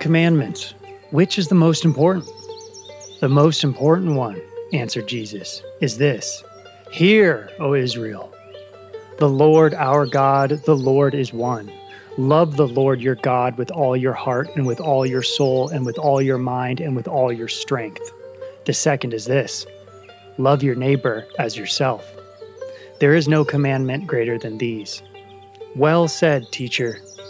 commandments, which is the most important? The most important one, answered Jesus, is this Hear, O Israel. The Lord our God, the Lord is one. Love the Lord your God with all your heart and with all your soul and with all your mind and with all your strength. The second is this love your neighbor as yourself. There is no commandment greater than these. Well said, teacher,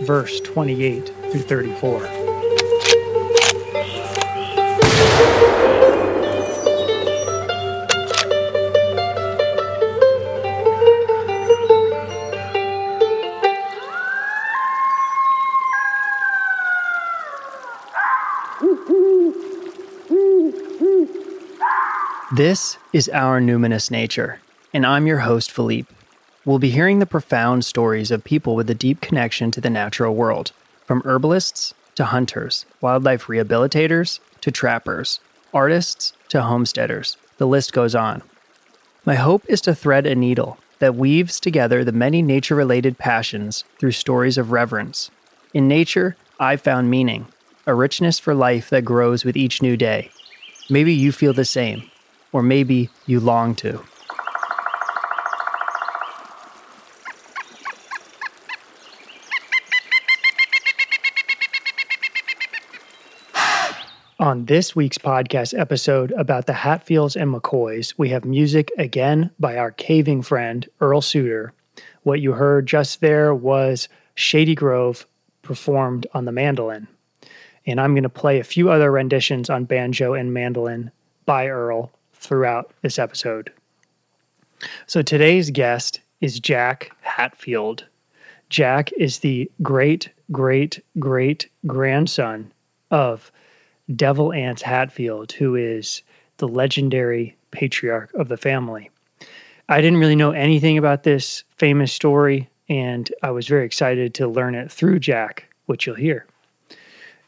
verse 28 through 34. This is Our Numinous Nature, and I'm your host, Philippe. We'll be hearing the profound stories of people with a deep connection to the natural world, from herbalists to hunters, wildlife rehabilitators to trappers, artists to homesteaders. The list goes on. My hope is to thread a needle that weaves together the many nature related passions through stories of reverence. In nature, I found meaning, a richness for life that grows with each new day. Maybe you feel the same or maybe you long to. On this week's podcast episode about the Hatfields and McCoys, we have music again by our caving friend Earl Suter. What you heard just there was Shady Grove performed on the mandolin. And I'm going to play a few other renditions on banjo and mandolin by Earl throughout this episode. So today's guest is Jack Hatfield. Jack is the great, great, great grandson of Devil Anse Hatfield, who is the legendary patriarch of the family. I didn't really know anything about this famous story, and I was very excited to learn it through Jack, which you'll hear.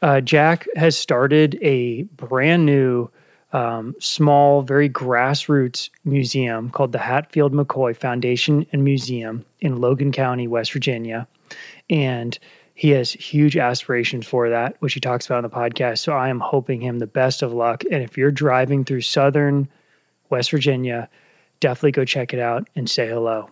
Uh, Jack has started a brand new um, small, very grassroots museum called the Hatfield McCoy Foundation and Museum in Logan County, West Virginia. And he has huge aspirations for that, which he talks about on the podcast. So I am hoping him the best of luck. And if you're driving through southern West Virginia, definitely go check it out and say hello.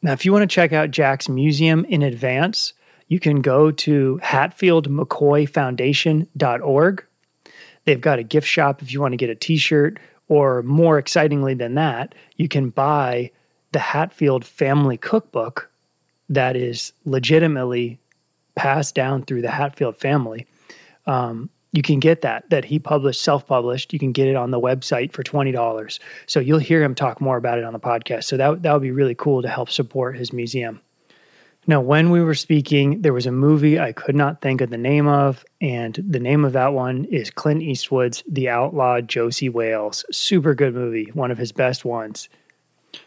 Now, if you want to check out Jack's museum in advance, you can go to hatfieldmccoyfoundation.org They've got a gift shop if you want to get a t shirt, or more excitingly than that, you can buy the Hatfield Family Cookbook that is legitimately passed down through the Hatfield family. Um, you can get that that he published self-published you can get it on the website for $20 so you'll hear him talk more about it on the podcast so that, that would be really cool to help support his museum now, when we were speaking, there was a movie I could not think of the name of, and the name of that one is Clint Eastwood's The Outlaw Josey Wales. Super good movie, one of his best ones.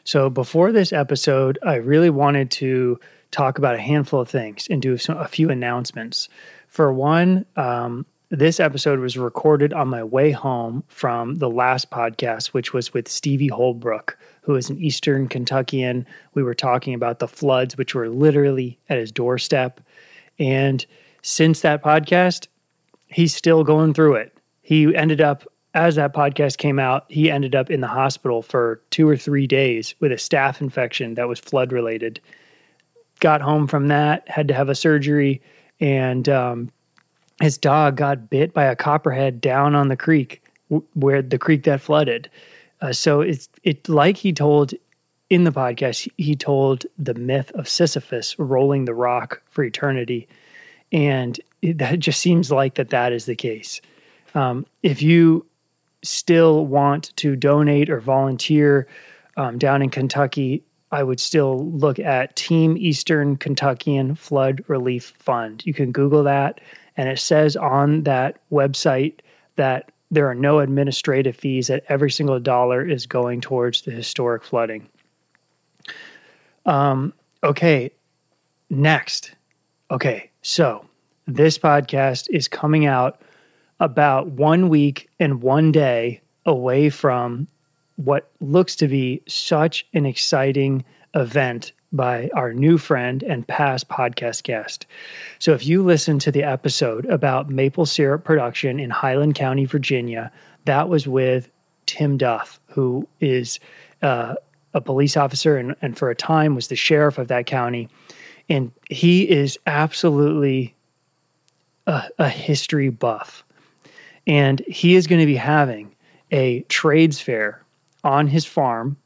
So, before this episode, I really wanted to talk about a handful of things and do some, a few announcements. For one, um, this episode was recorded on my way home from the last podcast, which was with Stevie Holbrook who is an Eastern Kentuckian. We were talking about the floods, which were literally at his doorstep. And since that podcast, he's still going through it. He ended up, as that podcast came out, he ended up in the hospital for two or three days with a staph infection that was flood related. Got home from that, had to have a surgery, and um, his dog got bit by a copperhead down on the creek where the creek that flooded. Uh, so it's it like he told in the podcast. He told the myth of Sisyphus rolling the rock for eternity, and it, that just seems like that that is the case. Um, if you still want to donate or volunteer um, down in Kentucky, I would still look at Team Eastern Kentuckian Flood Relief Fund. You can Google that And it says on that website that there are no administrative fees, that every single dollar is going towards the historic flooding. Um, okay, next. Okay, so this podcast is coming out about one week and one day away from what looks to be such an exciting event by our new friend and past podcast guest. So, if you listen to the episode about maple syrup production in Highland County, Virginia, that was with Tim Duff, who is uh, a police officer and, and for a time was the sheriff of that county. And he is absolutely a, a history buff. And he is going to be having a trades fair on his farm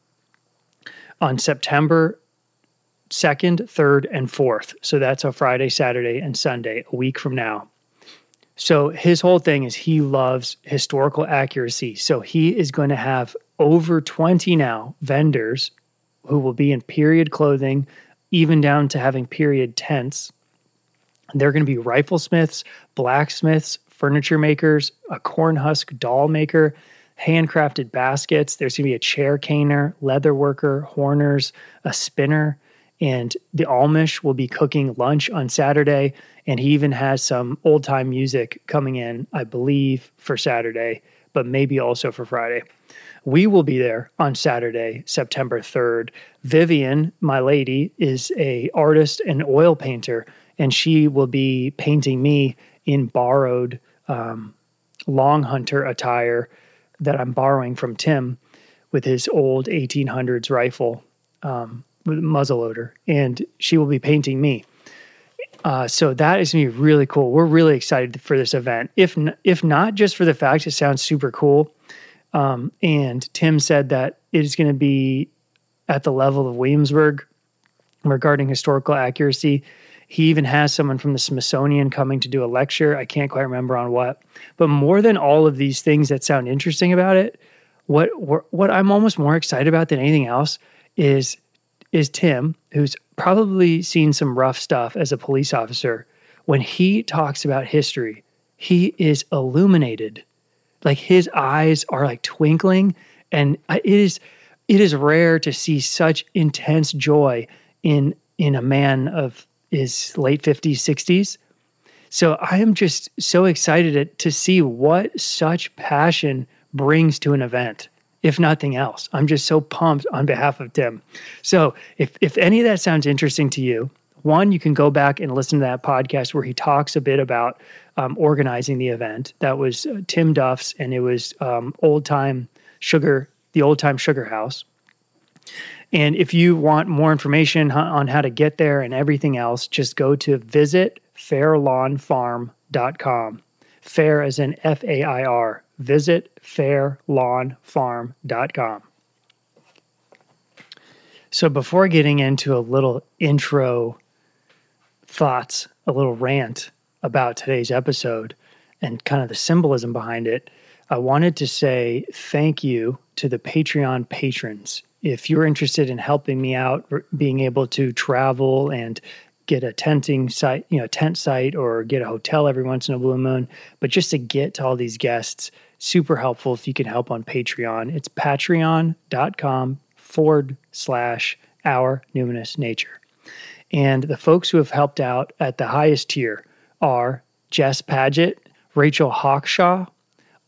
on September 2nd, 3rd, and 4th. So that's a Friday, Saturday, and Sunday, a week from now. So his whole thing is he loves historical accuracy. So he is going to have over 20 now vendors who will be in period clothing, even down to having period tents. They're going to be riflesmiths, blacksmiths, furniture makers, a corn husk doll maker, handcrafted baskets. There's going to be a chair caner, leather worker, horners, a spinner, and the Amish will be cooking lunch on Saturday. And he even has some old time music coming in, I believe, for Saturday, but maybe also for Friday. We will be there on Saturday, September 3rd. Vivian, my lady, is a artist and oil painter, and she will be painting me in borrowed um, long hunter attire that I'm borrowing from Tim with his old 1800s rifle um, with muzzleloader, and she will be painting me. Uh, so that is gonna be really cool. We're really excited for this event. If n- if not just for the fact it sounds super cool, um, and Tim said that it is going to be at the level of Williamsburg regarding historical accuracy. He even has someone from the Smithsonian coming to do a lecture. I can't quite remember on what. But more than all of these things that sound interesting about it, what what I'm almost more excited about than anything else is is Tim, who's probably seen some rough stuff as a police officer. When he talks about history, he is illuminated like his eyes are like twinkling and it is it is rare to see such intense joy in in a man of his late 50s 60s so i am just so excited to see what such passion brings to an event if nothing else i'm just so pumped on behalf of tim so if if any of that sounds interesting to you one, you can go back and listen to that podcast where he talks a bit about um, organizing the event. That was uh, Tim Duff's, and it was um, Old Time Sugar, the Old Time Sugar House. And if you want more information on how to get there and everything else, just go to visit fairlawnfarm.com. Fair as in F A I R. Visit fairlawnfarm.com. So before getting into a little intro thoughts, a little rant about today's episode and kind of the symbolism behind it, I wanted to say thank you to the Patreon patrons. If you're interested in helping me out, being able to travel and get a tenting site, you know, tent site or get a hotel every once in a blue moon, but just to get to all these guests, super helpful if you can help on Patreon. It's patreon.com forward slash our numinous nature. And the folks who have helped out at the highest tier are Jess Paget, Rachel Hawkshaw,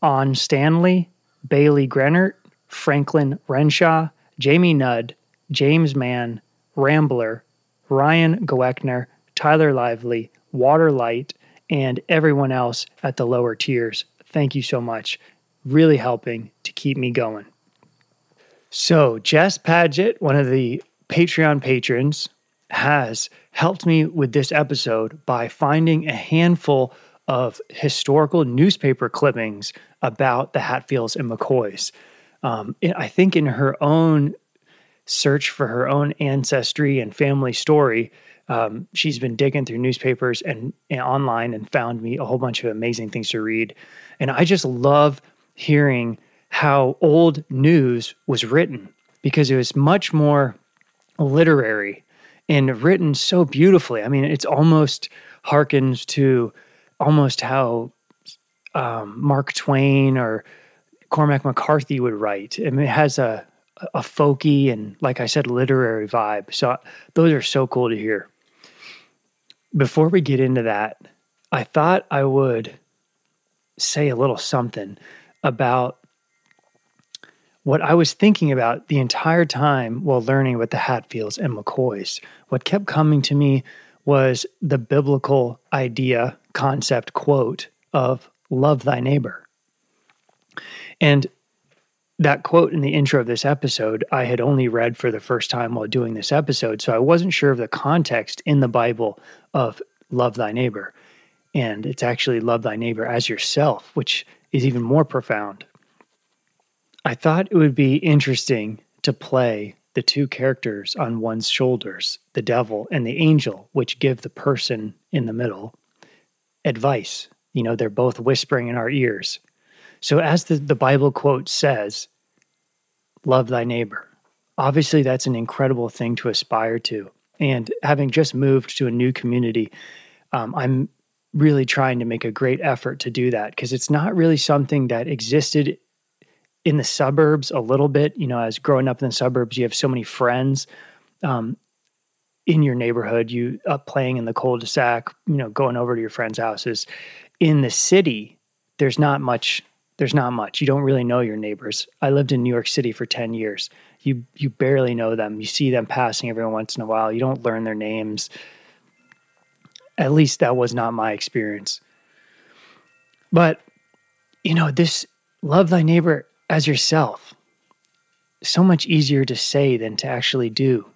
On Stanley, Bailey Grenert, Franklin Renshaw, Jamie Nudd, James Mann, Rambler, Ryan Goeckner, Tyler Lively, Waterlight, and everyone else at the lower tiers. Thank you so much. Really helping to keep me going. So, Jess Paget, one of the Patreon patrons, has helped me with this episode by finding a handful of historical newspaper clippings about the Hatfields and McCoys. Um, I think in her own search for her own ancestry and family story, um, she's been digging through newspapers and, and online and found me a whole bunch of amazing things to read. And I just love hearing how old news was written because it was much more literary and written so beautifully. I mean, it's almost harkens to almost how um, Mark Twain or Cormac McCarthy would write. I mean, it has a a folky and, like I said, literary vibe. So those are so cool to hear. Before we get into that, I thought I would say a little something about what I was thinking about the entire time while learning about the Hatfields and McCoys. What kept coming to me was the biblical idea, concept, quote of love thy neighbor. And that quote in the intro of this episode, I had only read for the first time while doing this episode. So I wasn't sure of the context in the Bible of love thy neighbor. And it's actually love thy neighbor as yourself, which is even more profound. I thought it would be interesting to play the two characters on one's shoulders, the devil and the angel, which give the person in the middle advice. You know, they're both whispering in our ears. So, as the, the Bible quote says, love thy neighbor. Obviously, that's an incredible thing to aspire to. And having just moved to a new community, um, I'm really trying to make a great effort to do that because it's not really something that existed in the suburbs a little bit. You know, as growing up in the suburbs, you have so many friends um, in your neighborhood, you up playing in the cul-de-sac, you know, going over to your friends' houses. In the city, there's not much there's not much. You don't really know your neighbors. I lived in New York City for 10 years. You you barely know them. You see them passing every once in a while. You don't learn their names. At least that was not my experience. But you know, this love thy neighbor as yourself. So much easier to say than to actually do.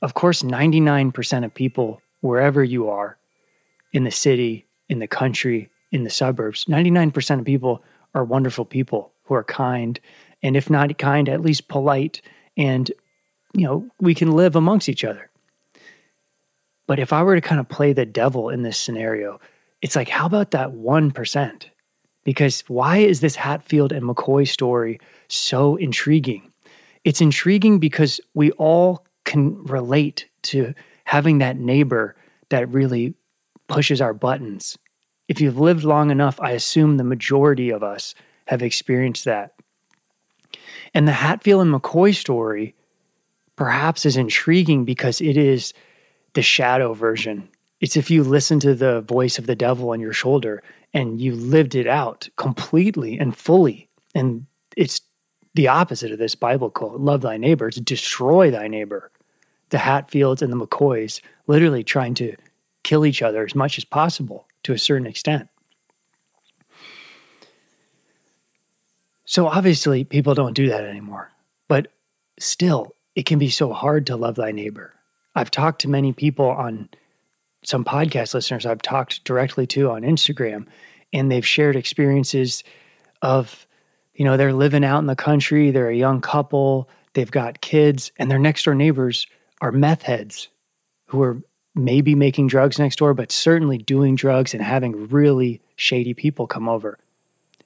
Of course, 99% of people wherever you are in the city, in the country, in the suburbs, 99% of people are wonderful people who are kind, and if not kind, at least polite, and you know, we can live amongst each other. But if I were to kind of play the devil in this scenario, it's like, how about that 1%? Because why is this Hatfield and McCoy story so intriguing? It's intriguing because we all can relate to having that neighbor that really pushes our buttons if you've lived long enough, I assume the majority of us have experienced that. And the Hatfield and McCoy story perhaps is intriguing because it is the shadow version. It's if you listen to the voice of the devil on your shoulder and you lived it out completely and fully. And it's the opposite of this Bible quote love thy neighbor, it's destroy thy neighbor. The Hatfields and the McCoys literally trying to kill each other as much as possible to a certain extent. So obviously, people don't do that anymore. But still, it can be so hard to love thy neighbor. I've talked to many people on some podcast listeners I've talked directly to on Instagram, and they've shared experiences of, you know, they're living out in the country, they're a young couple, they've got kids, and their next door neighbors are meth heads who are maybe making drugs next door, but certainly doing drugs and having really shady people come over.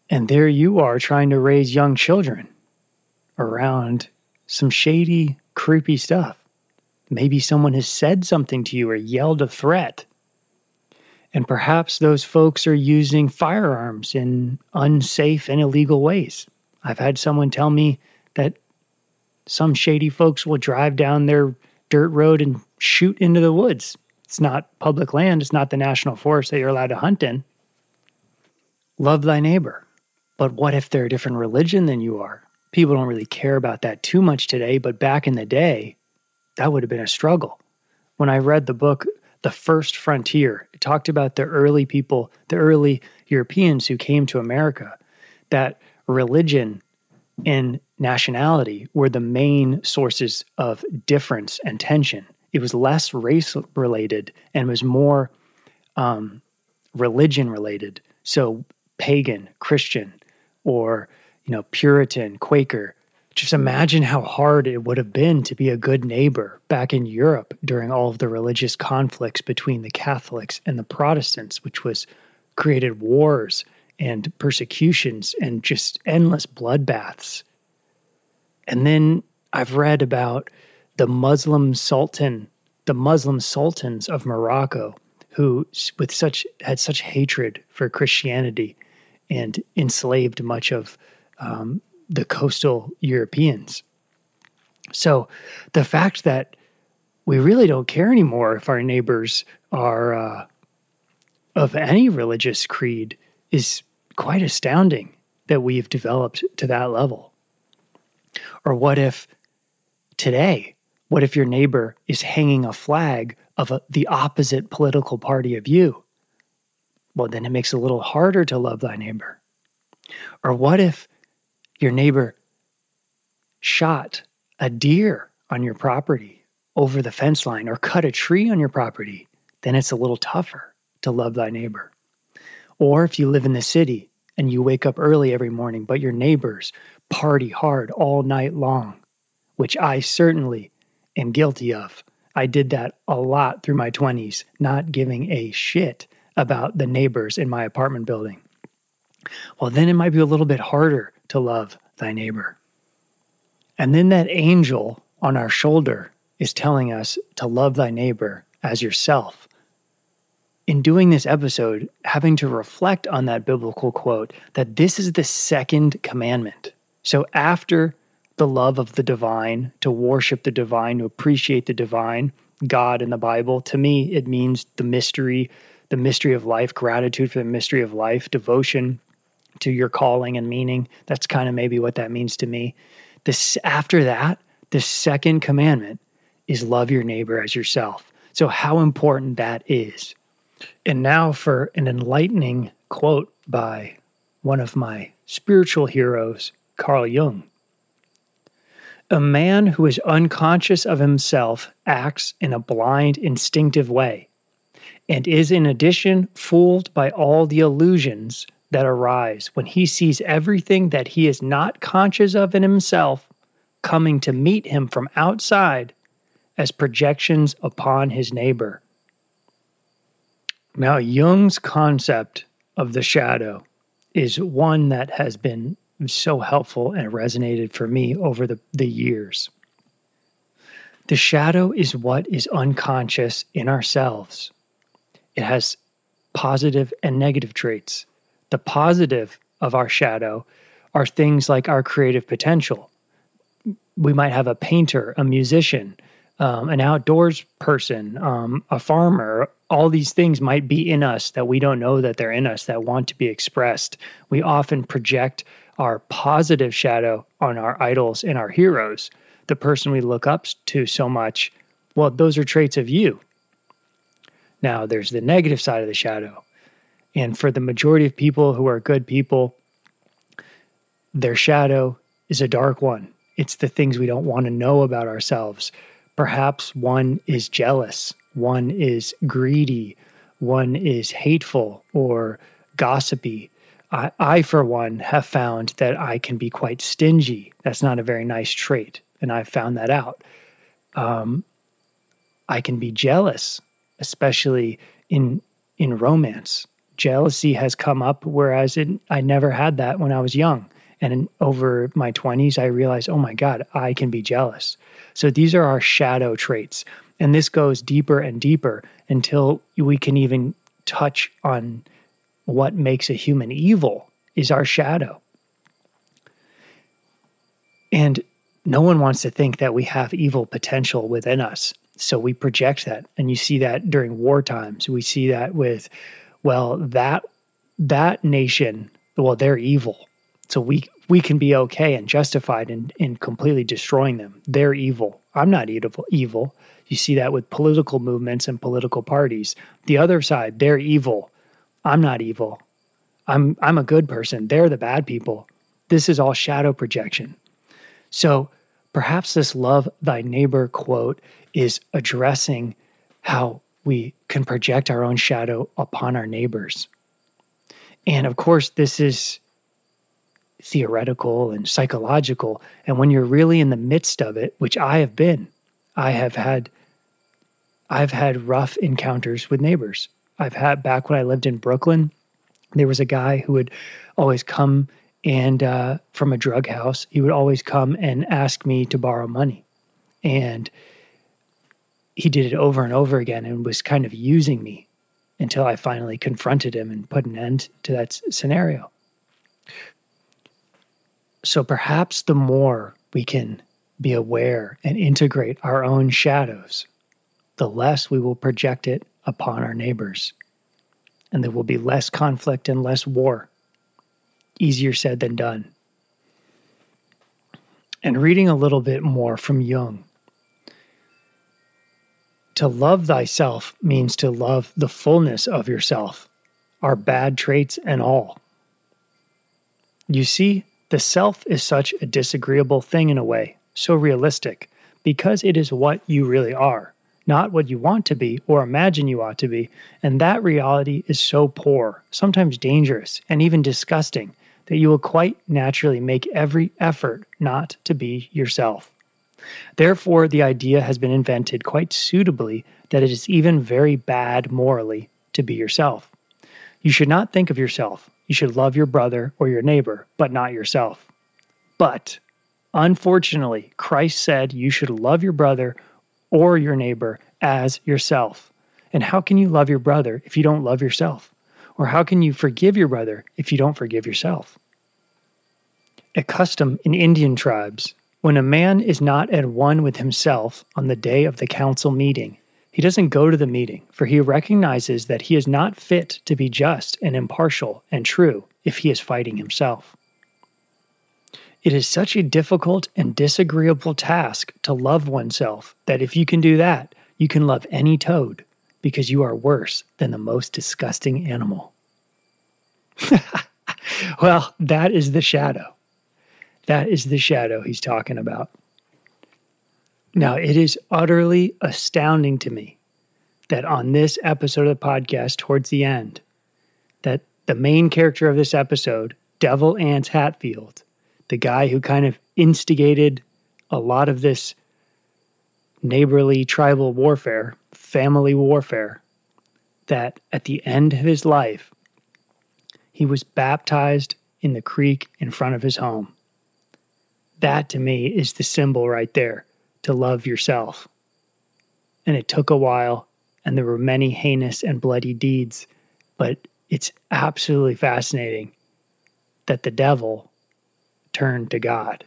And there you are trying to raise young children around some shady, creepy stuff. Maybe someone has said something to you or yelled a threat. And perhaps those folks are using firearms in unsafe and illegal ways. I've had someone tell me that some shady folks will drive down their dirt road and shoot into the woods. It's not public land, it's not the national forest that you're allowed to hunt in. Love thy neighbor. But what if they're a different religion than you are? People don't really care about that too much today, but back in the day, that would have been a struggle. When I read the book, The First Frontier, it talked about the early people, the early Europeans who came to America, that religion and nationality were the main sources of difference and tension it was less race related and was more um, religion related. So pagan, Christian, or you know Puritan, Quaker. Just imagine how hard it would have been to be a good neighbor back in Europe during all of the religious conflicts between the Catholics and the Protestants, which was created wars and persecutions and just endless bloodbaths. And then I've read about the Muslim Sultan, the Muslim sultans of Morocco, who with such had such hatred for Christianity and enslaved much of um, the coastal Europeans. So the fact that we really don't care anymore if our neighbors are uh, of any religious creed is quite astounding that we've developed to that level. Or what if today, what if your neighbor is hanging a flag of a, the opposite political party of you? Well, then it makes it a little harder to love thy neighbor. Or what if your neighbor shot a deer on your property over the fence line or cut a tree on your property? Then it's a little tougher to love thy neighbor. Or if you live in the city and you wake up early every morning, but your neighbors party hard all night long, which I certainly am guilty of. I did that a lot through my 20s, not giving a shit about the neighbors in my apartment building. Well, then it might be a little bit harder to love thy neighbor. And then that angel on our shoulder is telling us to love thy neighbor as yourself. In doing this episode, having to reflect on that biblical quote that this is the second commandment. So after the love of the divine, to worship the divine, to appreciate the divine, God in the Bible, to me, it means the mystery, the mystery of life, gratitude for the mystery of life, devotion to your calling and meaning. That's kind of maybe what that means to me. This after that, the second commandment is love your neighbor as yourself. So how important that is. And now for an enlightening quote by one of my spiritual heroes, Carl Jung. A man who is unconscious of himself acts in a blind, instinctive way, and is in addition fooled by all the illusions that arise when he sees everything that he is not conscious of in himself coming to meet him from outside as projections upon his neighbor. Now, Jung's concept of the shadow is one that has been so helpful and resonated for me over the, the years. The shadow is what is unconscious in ourselves. It has positive and negative traits. The positive of our shadow are things like our creative potential. We might have a painter, a musician, um, an outdoors person, um, a farmer. All these things might be in us that we don't know that they're in us that want to be expressed. We often project our positive shadow on our idols and our heroes, the person we look up to so much. Well, those are traits of you. Now, there's the negative side of the shadow. And for the majority of people who are good people, their shadow is a dark one. It's the things we don't want to know about ourselves. Perhaps one is jealous, one is greedy, one is hateful or gossipy, I, I, for one, have found that I can be quite stingy. That's not a very nice trait, and I've found that out. Um, I can be jealous, especially in in romance. Jealousy has come up, whereas it, I never had that when I was young. And in, over my 20s, I realized, oh my God, I can be jealous. So these are our shadow traits. And this goes deeper and deeper until we can even touch on what makes a human evil is our shadow. And no one wants to think that we have evil potential within us. So we project that. And you see that during war times. We see that with, well, that that nation, well, they're evil. So we we can be okay and justified in, in completely destroying them. They're evil. I'm not evil evil. You see that with political movements and political parties. The other side, they're evil. I'm not evil. I'm I'm a good person. They're the bad people. This is all shadow projection. So perhaps this love thy neighbor quote is addressing how we can project our own shadow upon our neighbors. And of course, this is theoretical and psychological. And when you're really in the midst of it, which I have been, I have had I've had rough encounters with neighbors. I've had back when I lived in Brooklyn, there was a guy who would always come and uh, from a drug house, he would always come and ask me to borrow money. And he did it over and over again and was kind of using me. until I finally confronted him and put an end to that scenario. So perhaps the more we can be aware and integrate our own shadows, the less we will project it upon our neighbors. And there will be less conflict and less war. Easier said than done. And reading a little bit more from Jung, to love thyself means to love the fullness of yourself, our bad traits and all. You see, the self is such a disagreeable thing in a way, so realistic, because it is what you really are, not what you want to be or imagine you ought to be. And that reality is so poor, sometimes dangerous, and even disgusting, that you will quite naturally make every effort not to be yourself. Therefore, the idea has been invented quite suitably that it is even very bad morally to be yourself. You should not think of yourself. You should love your brother or your neighbor, but not yourself. But, unfortunately, Christ said you should love your brother or your neighbor as yourself. And how can you love your brother if you don't love yourself? Or how can you forgive your brother if you don't forgive yourself? A custom in Indian tribes when a man is not at one with himself on the day of the council meeting, he doesn't go to the meeting, for he recognizes that he is not fit to be just and impartial and true if he is fighting himself. It is such a difficult and disagreeable task to love oneself that if you can do that, you can love any toad because you are worse than the most disgusting animal. well, that is the shadow. That is the shadow he's talking about. Now, it is utterly astounding to me that on this episode of the podcast, towards the end, that the main character of this episode, Devil Anse Hatfield, the guy who kind of instigated a lot of this neighborly tribal warfare, family warfare, that at the end of his life, he was baptized in the creek in front of his home. That to me is the symbol right there to love yourself. And it took a while, and there were many heinous and bloody deeds, but it's absolutely fascinating that the devil turned to God.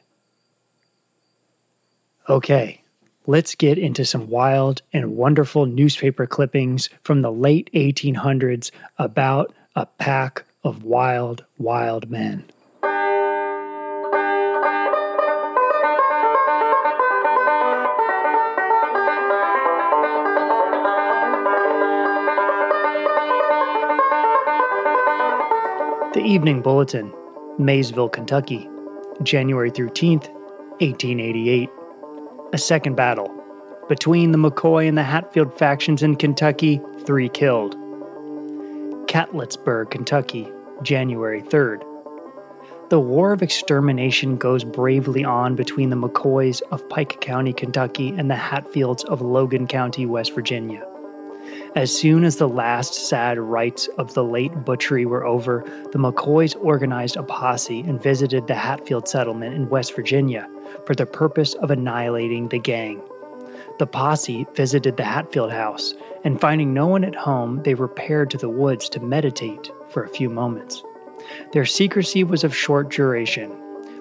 Okay, let's get into some wild and wonderful newspaper clippings from the late 1800s about a pack of wild, wild men. The Evening Bulletin, Maysville, Kentucky, January 13th, 1888. A second battle. Between the McCoy and the Hatfield factions in Kentucky, three killed. Catlettsburg, Kentucky, January 3rd. The war of extermination goes bravely on between the McCoys of Pike County, Kentucky, and the Hatfields of Logan County, West Virginia. As soon as the last sad rites of the late butchery were over, the McCoys organized a posse and visited the Hatfield settlement in West Virginia for the purpose of annihilating the gang. The posse visited the Hatfield house, and finding no one at home, they repaired to the woods to meditate for a few moments. Their secrecy was of short duration,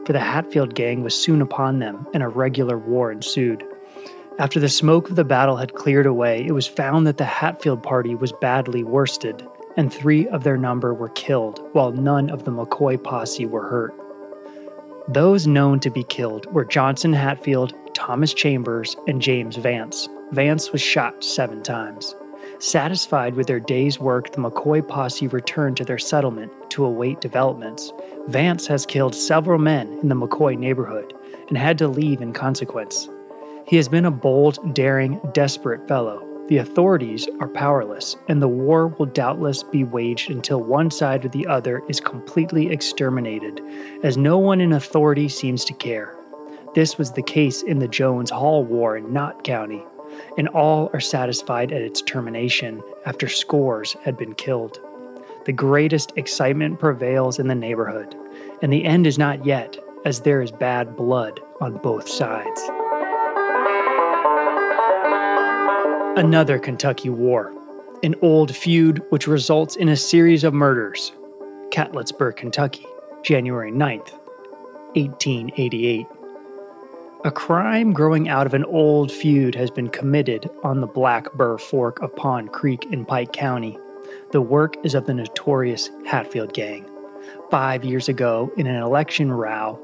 for the Hatfield gang was soon upon them, and a regular war ensued. After the smoke of the battle had cleared away, it was found that the Hatfield party was badly worsted, and three of their number were killed, while none of the McCoy posse were hurt. Those known to be killed were Johnson Hatfield, Thomas Chambers, and James Vance. Vance was shot seven times. Satisfied with their day's work, the McCoy posse returned to their settlement to await developments. Vance has killed several men in the McCoy neighborhood and had to leave in consequence. He has been a bold, daring, desperate fellow. The authorities are powerless, and the war will doubtless be waged until one side or the other is completely exterminated, as no one in authority seems to care. This was the case in the Jones Hall War in Knott County, and all are satisfied at its termination after scores had been killed. The greatest excitement prevails in the neighborhood, and the end is not yet, as there is bad blood on both sides. Another Kentucky War. an old feud which results in a series of murders. Catlettsburg, Kentucky, January 9th, 1888. A crime growing out of an old feud has been committed on the Blackberry Fork of Pond Creek in Pike County. The work is of the notorious Hatfield Gang. Five years ago, in an election row,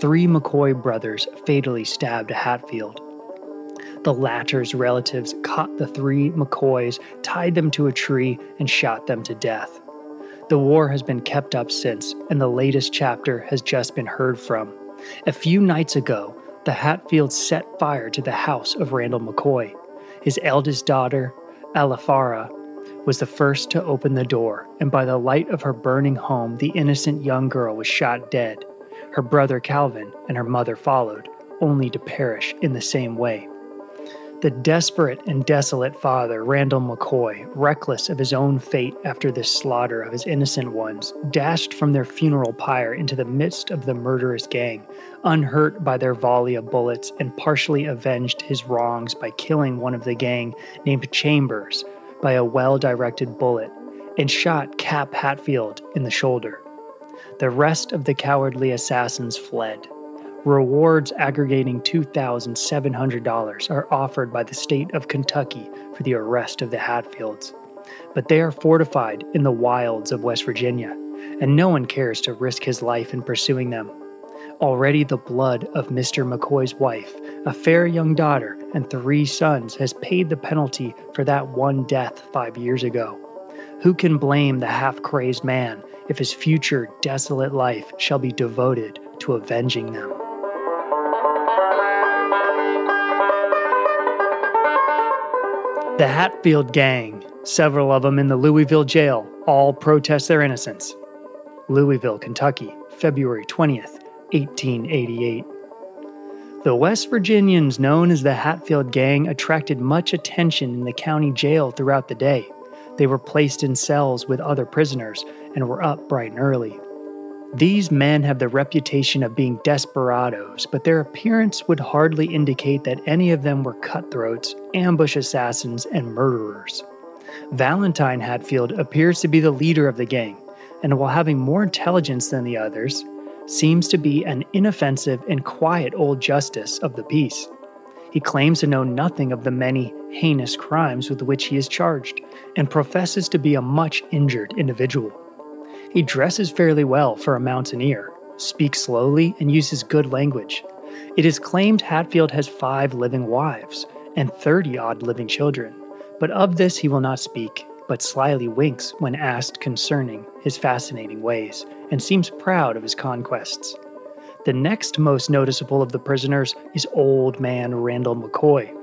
three McCoy brothers fatally stabbed Hatfield. The latter's relatives caught the three McCoys, tied them to a tree, and shot them to death. The war has been kept up since, and the latest chapter has just been heard from. A few nights ago, the Hatfields set fire to the house of Randall McCoy. His eldest daughter, Alifara, was the first to open the door, and by the light of her burning home, the innocent young girl was shot dead. Her brother Calvin and her mother followed, only to perish in the same way. The desperate and desolate father, Randall McCoy, reckless of his own fate after this slaughter of his innocent ones, dashed from their funeral pyre into the midst of the murderous gang, unhurt by their volley of bullets, and partially avenged his wrongs by killing one of the gang named Chambers by a well directed bullet and shot Cap Hatfield in the shoulder. The rest of the cowardly assassins fled. Rewards aggregating $2,700 are offered by the state of Kentucky for the arrest of the Hatfields. But they are fortified in the wilds of West Virginia, and no one cares to risk his life in pursuing them. Already the blood of Mr. McCoy's wife, a fair young daughter, and three sons has paid the penalty for that one death five years ago. Who can blame the half crazed man if his future desolate life shall be devoted to avenging them? The Hatfield Gang, several of them in the Louisville jail, all protest their innocence. Louisville, Kentucky, February 20th, 1888. The West Virginians known as the Hatfield Gang attracted much attention in the county jail throughout the day. They were placed in cells with other prisoners and were up bright and early. These men have the reputation of being desperados, but their appearance would hardly indicate that any of them were cutthroats, ambush assassins, and murderers. Valentine Hatfield appears to be the leader of the gang, and while having more intelligence than the others, seems to be an inoffensive and quiet old justice of the peace. He claims to know nothing of the many heinous crimes with which he is charged, and professes to be a much injured individual. He dresses fairly well for a mountaineer, speaks slowly, and uses good language. It is claimed Hatfield has five living wives and 30 odd living children, but of this he will not speak, but slyly winks when asked concerning his fascinating ways, and seems proud of his conquests. The next most noticeable of the prisoners is old man Randall McCoy.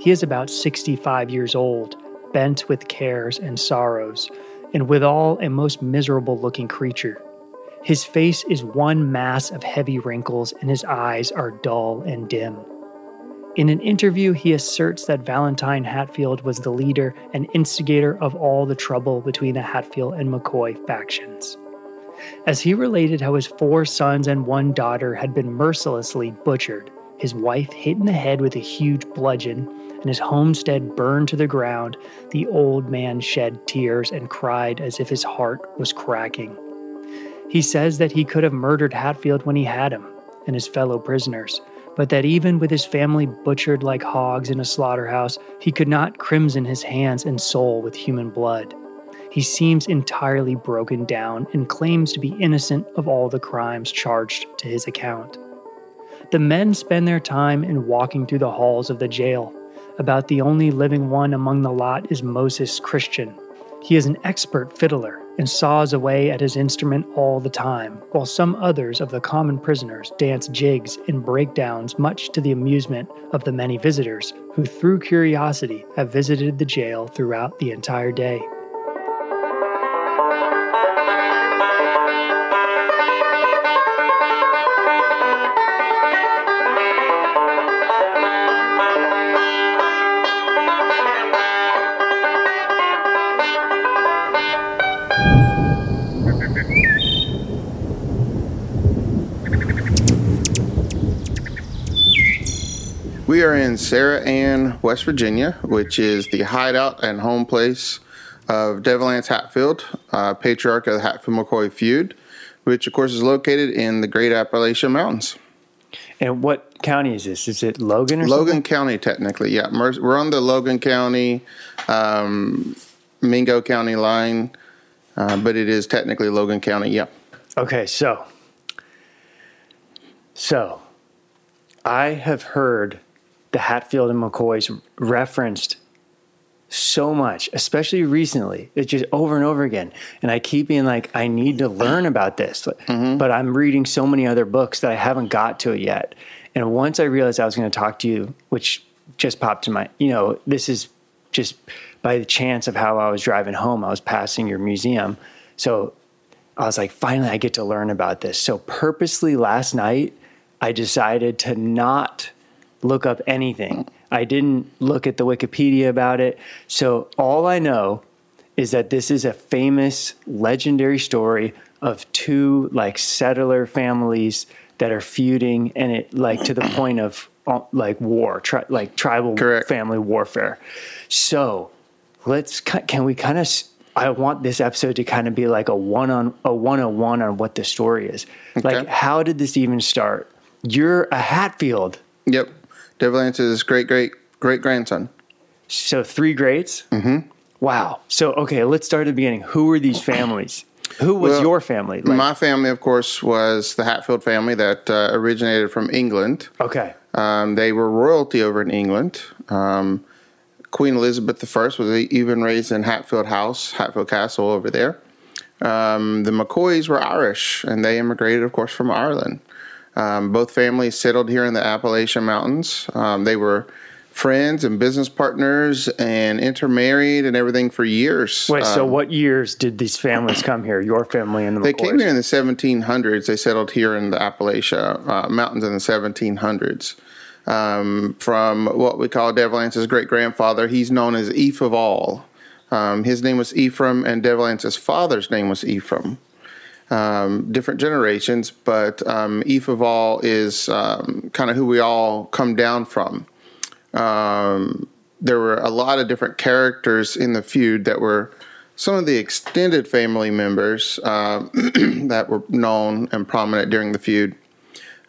He is about 65 years old, bent with cares and sorrows, and withal a most miserable looking creature. His face is one mass of heavy wrinkles, and his eyes are dull and dim. In an interview, he asserts that Valentine Hatfield was the leader and instigator of all the trouble between the Hatfield and McCoy factions. As he related how his four sons and one daughter had been mercilessly butchered, his wife hit in the head with a huge bludgeon, and his homestead burned to the ground, the old man shed tears and cried as if his heart was cracking. He says that he could have murdered Hatfield when he had him and his fellow prisoners, but that even with his family butchered like hogs in a slaughterhouse, he could not crimson his hands and soul with human blood. He seems entirely broken down and claims to be innocent of all the crimes charged to his account. The men spend their time in walking through the halls of the jail, about the only living one among the lot is Moses Christian. He is an expert fiddler and saws away at his instrument all the time, while some others of the common prisoners dance jigs and breakdowns, much to the amusement of the many visitors who, through curiosity, have visited the jail throughout the entire day. Sarah Ann, West Virginia, which is the hideout and home place of Devil Anse Hatfield, uh, patriarch of the Hatfield McCoy feud, which of course is located in the Great Appalachian Mountains. And what county is this? Is it Logan or Logan something? County, technically, yeah. We're on the Logan County, um, Mingo County line, uh, but it is technically Logan County, yeah. Okay, so so I have heard the Hatfield and McCoys referenced so much, especially recently. It's just over and over again. And I keep being like, I need to learn about this. Mm-hmm. But I'm reading so many other books that I haven't got to it yet. And once I realized I was going to talk to you, which just popped to my, you know, this is just by the chance of how I was driving home, I was passing your museum. So I was like, finally, I get to learn about this. So, purposely last night, I decided to not look up anything. I didn't look at the Wikipedia about it. So, all I know is that this is a famous, legendary story of two like settler families that are feuding and it like to the point of uh, like war, tri- like tribal Correct. family warfare. So, let's can we kind of I want this episode to kind of be like a one on a 101 on what the story is. Like how did this even start? You're a Hatfield. Yep. Devil Anse's great great great grandson. So three greats? Mm-hmm. Wow. So okay, let's start at the beginning. Who were these families? Who was Well, your family? Like, My family, of course, was the Hatfield family that uh, originated from England. okay. Um, they were royalty over in England. Um, Queen Elizabeth I was even raised in Hatfield House, Hatfield Castle over there. Um, the McCoys were Irish, and they immigrated, of course, from Ireland. Um, both families settled here in the Appalachian Mountains. Um, they were friends and business partners and intermarried and everything for years. Wait, so Um, what years did these families come here? Your family and the They McCoys? came here in the 1700s. They settled here in the Appalachia uh, Mountains in the 1700s. Um, from what we call Devil Anse's great grandfather, he's known as Eph of All. Um, his name was Ephraim, and Devil Anse's father's name was Ephraim. Um, different generations, but um, Eph of All is um, kind of who we all come down from. Um, there were a lot of different characters in the feud that were some of the extended family members uh, that were known and prominent during the feud.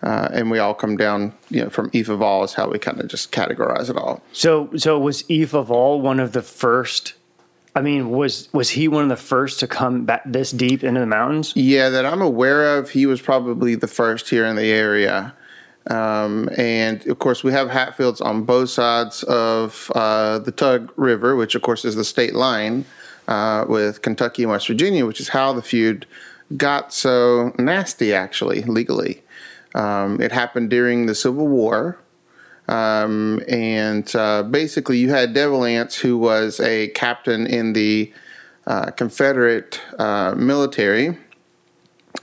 Uh, and we all come down, you know, from Eph of All is how we kind of just categorize it all. So so was Eph of All one of the first I mean, was was he one of the first to come back this deep into the mountains? Yeah, that I'm aware of. He was probably the first here in the area. Um, and of course, we have Hatfields on both sides of uh, the Tug River, which of course is the state line uh, with Kentucky and West Virginia, which is how the feud got so nasty, actually, legally. Um, it happened during the Civil War. Um, and uh, basically, you had Devil Anse, who was a captain in the uh, Confederate uh, military,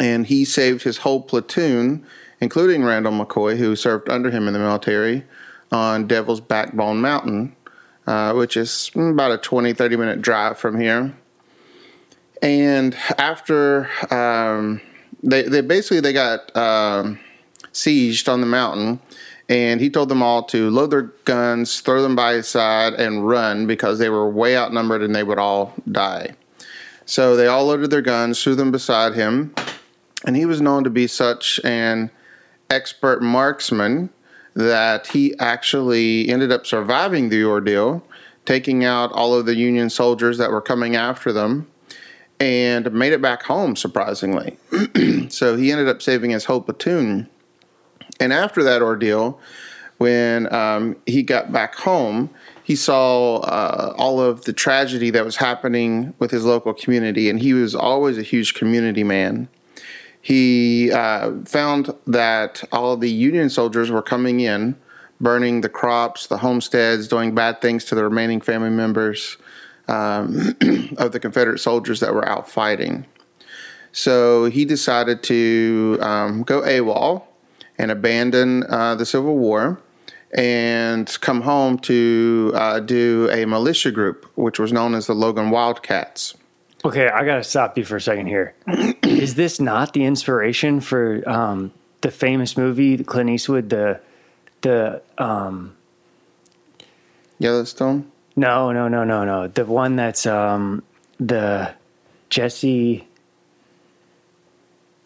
and he saved his whole platoon, including Randall McCoy, who served under him in the military, on Devil's Backbone Mountain, uh, which is about a 20, 30 minute drive from here. And after um, they, they basically they got um, sieged on the mountain, and he told them all to load their guns, throw them by his side, and run because they were way outnumbered and they would all die. So they all loaded their guns, threw them beside him, and he was known to be such an expert marksman that he actually ended up surviving the ordeal, taking out all of the Union soldiers that were coming after them, and made it back home, surprisingly. so he ended up saving his whole platoon. And after that ordeal, when um, he got back home, he saw uh, all of the tragedy that was happening with his local community, and he was always a huge community man. He uh, found that all the Union soldiers were coming in, burning the crops, the homesteads, doing bad things to the remaining family members um, of the Confederate soldiers that were out fighting. So he decided to um, go AWOL and abandon uh, the Civil War and come home to uh, do a militia group, which was known as the Logan Wildcats. Okay, I gotta stop you for a second here. Is this not the inspiration for um, the famous movie Clint Eastwood? The the um, Yellowstone? no no no no no the one that's um, the Jesse.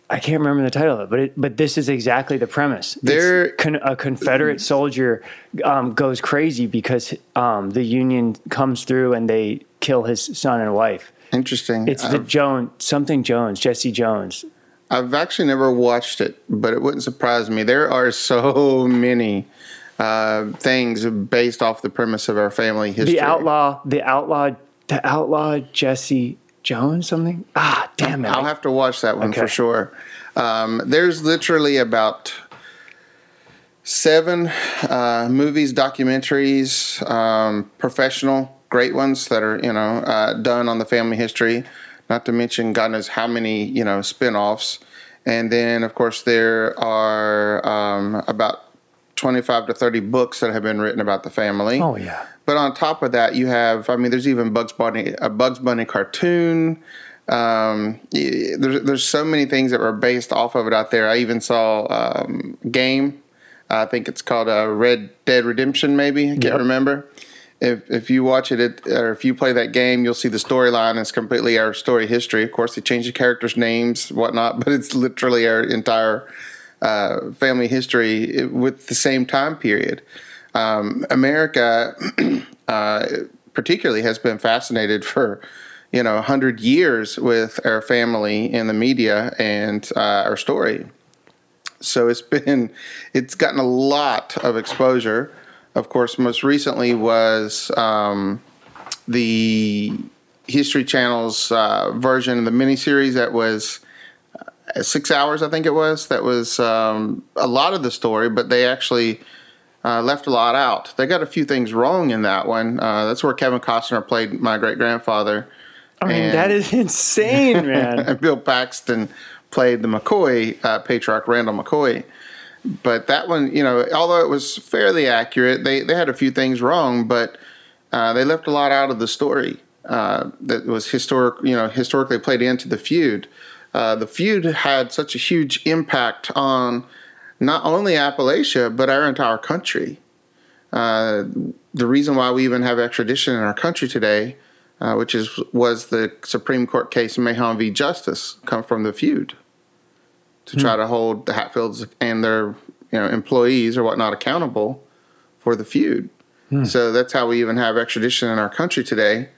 I can't remember the title of it, but it, but this is exactly the premise. There- con, a Confederate soldier um, goes crazy because um, the Union comes through and they kill his son and wife. Interesting. It's the I've, Jones something Jones, Jesse Jones. I've actually never watched it, but it wouldn't surprise me. There are so many uh, things based off the premise of our family history. The outlaw, the outlaw, the outlaw Jesse Jones, something. Ah, damn it! I'll have to watch that one Okay. for sure. Um, there's literally about seven uh, movies, documentaries, um, professional, great ones that are you know uh, done on the family history. Not to mention, God knows how many you know spin-offs. And then, of course, there are um, about 25 to 30 books that have been written about the family. oh yeah. But on top of that, you have, I mean, there's even Bugs Bunny, a Bugs Bunny cartoon. Um, there's, there's so many things that were based off of it out there. I even saw um, game. I think it's called uh, Red Dead Redemption. Maybe I can't Yep. remember. If if you watch it, it, or if you play that game, you'll see the storyline is completely our story history. Of course, they change the characters' names, whatnot, but it's literally our entire uh, family history with the same time period. Um, America, uh, particularly, has been fascinated for you know hundred years with our family in the media and uh, our story. So it's been it's gotten a lot of exposure. Of course, most recently was um, the History Channel's uh, version of the miniseries that was uh, six hours, I think it was. That was um, a lot of the story, but they actually uh, left a lot out. They got a few things wrong in that one. Uh, that's where Kevin Costner played my great grandfather. I mean, And- that is insane, man. and Bill Paxton played the McCoy uh, patriarch, Randall McCoy. But that one, you know, although it was fairly accurate, they, they had a few things wrong, but uh, they left a lot out of the story uh, that was historic, you know, historically played into the feud. Uh, the feud had such a huge impact on not only Appalachia but our entire country. Uh, the reason why we even have extradition in our country today, uh, which is was the Supreme Court case Mahon v. Justice, come from the feud to try to hold the Hatfields and their you know employees or whatnot accountable for the feud. So that's how we even have extradition in our country today.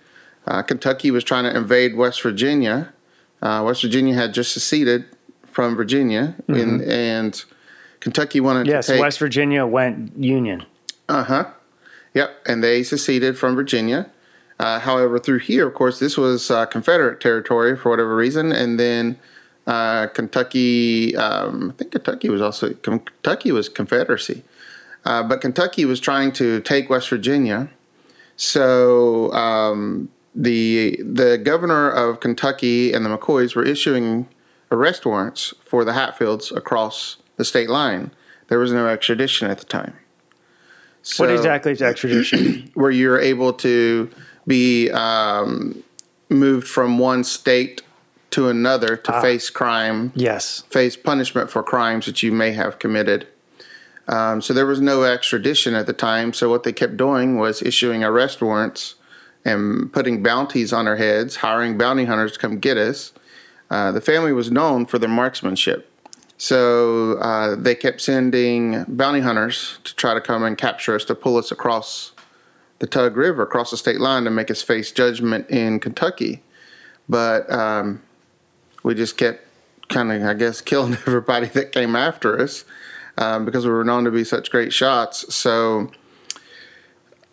Uh, Kentucky was trying to invade West Virginia. Uh, West Virginia had just seceded from Virginia, in, and Kentucky wanted yes, to take West Virginia went Union. uh huh. Yep, and they seceded from Virginia. Uh, however, through here, of course, this was uh, Confederate territory for whatever reason, and then uh, Kentucky. Um, I think Kentucky was also Kentucky was Confederacy, uh, but Kentucky was trying to take West Virginia. So um, the the governor of Kentucky and the McCoys were issuing arrest warrants for the Hatfields across the state line. There was no extradition at the time. So, what exactly is extradition? Where you're able to be um, moved from one state to another to face crime, yes. face punishment for crimes that you may have committed. Um, so there was no extradition at the time. So what they kept doing was issuing arrest warrants and putting bounties on our heads, hiring bounty hunters to come get us. Uh, the family was known for their marksmanship. So uh, they kept sending bounty hunters to try to come and capture us, to pull us across the Tug River, across the state line, to make us face judgment in Kentucky. But um, we just kept kind of, I guess, killing everybody that came after us um, because we were known to be such great shots. So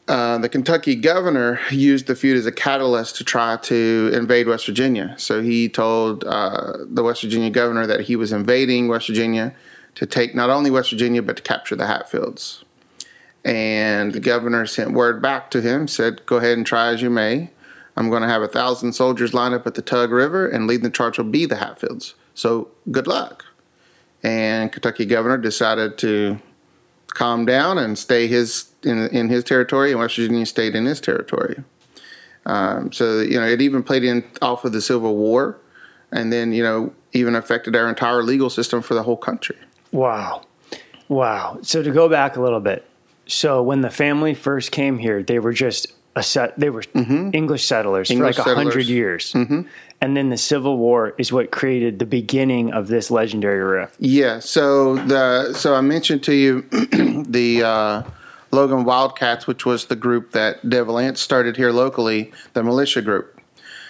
uh, the Kentucky governor used the feud as a catalyst to try to invade West Virginia. So he told uh, the West Virginia governor that he was invading West Virginia to take not only West Virginia but to capture the Hatfields. And the governor sent word back to him, said, "Go ahead and try as you may. I'm going to have a thousand soldiers lined up at the Tug River, and leading the charge will be the Hatfields. So good luck." And Kentucky governor decided to calm down and stay his in in his territory, and West Virginia stayed in his territory. Um, so you know, it even played in off of the Civil War, and then you know even affected our entire legal system for the whole country. Wow. Wow. So to go back a little bit. So when the family first came here, they were just a set. They were English settlers Mm-hmm. English for like a hundred years, mm-hmm. And then the Civil War is what created the beginning of this legendary rift. Yeah. So the so I mentioned to you the uh, Logan Wildcats, which was the group that Devil Anse started here locally, the militia group.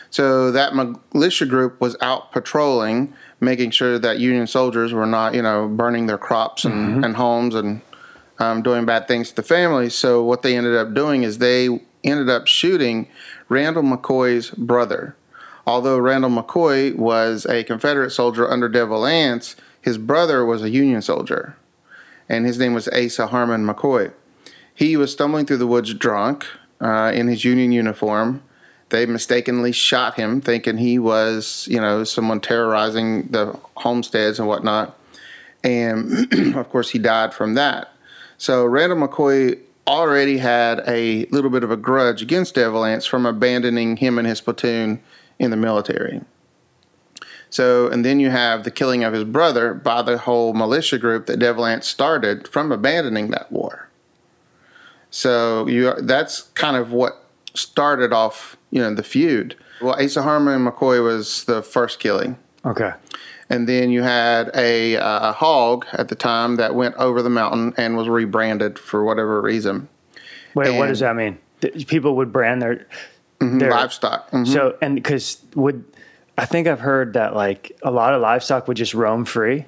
So that militia group was out patrolling, making sure that Union soldiers were not, you know, burning their crops and, and homes and um, doing bad things to the families. So what they ended up doing is they ended up shooting Randall McCoy's brother. Although Randall McCoy was a Confederate soldier under Devil Anse, his brother was a Union soldier, and his name was Asa Harmon McCoy. He was stumbling through the woods drunk uh, in his Union uniform. They mistakenly shot him, thinking he was, you know, someone terrorizing the homesteads and whatnot. And of course, he died from that. So Randall McCoy already had a little bit of a grudge against Devil Anse from abandoning him and his platoon in the military. So, and then you have the killing of his brother by the whole militia group that Devil Anse started from abandoning that war. So you that's kind of what started off, you know, the feud. Well, Asa Harmon McCoy was the first killing. Okay. And then you had a, uh, hog at the time that went over the mountain and was rebranded for whatever reason. Wait, what does that mean? People would brand their their Livestock. Mhm. So and because would I think I've heard that like a lot of livestock would just roam free.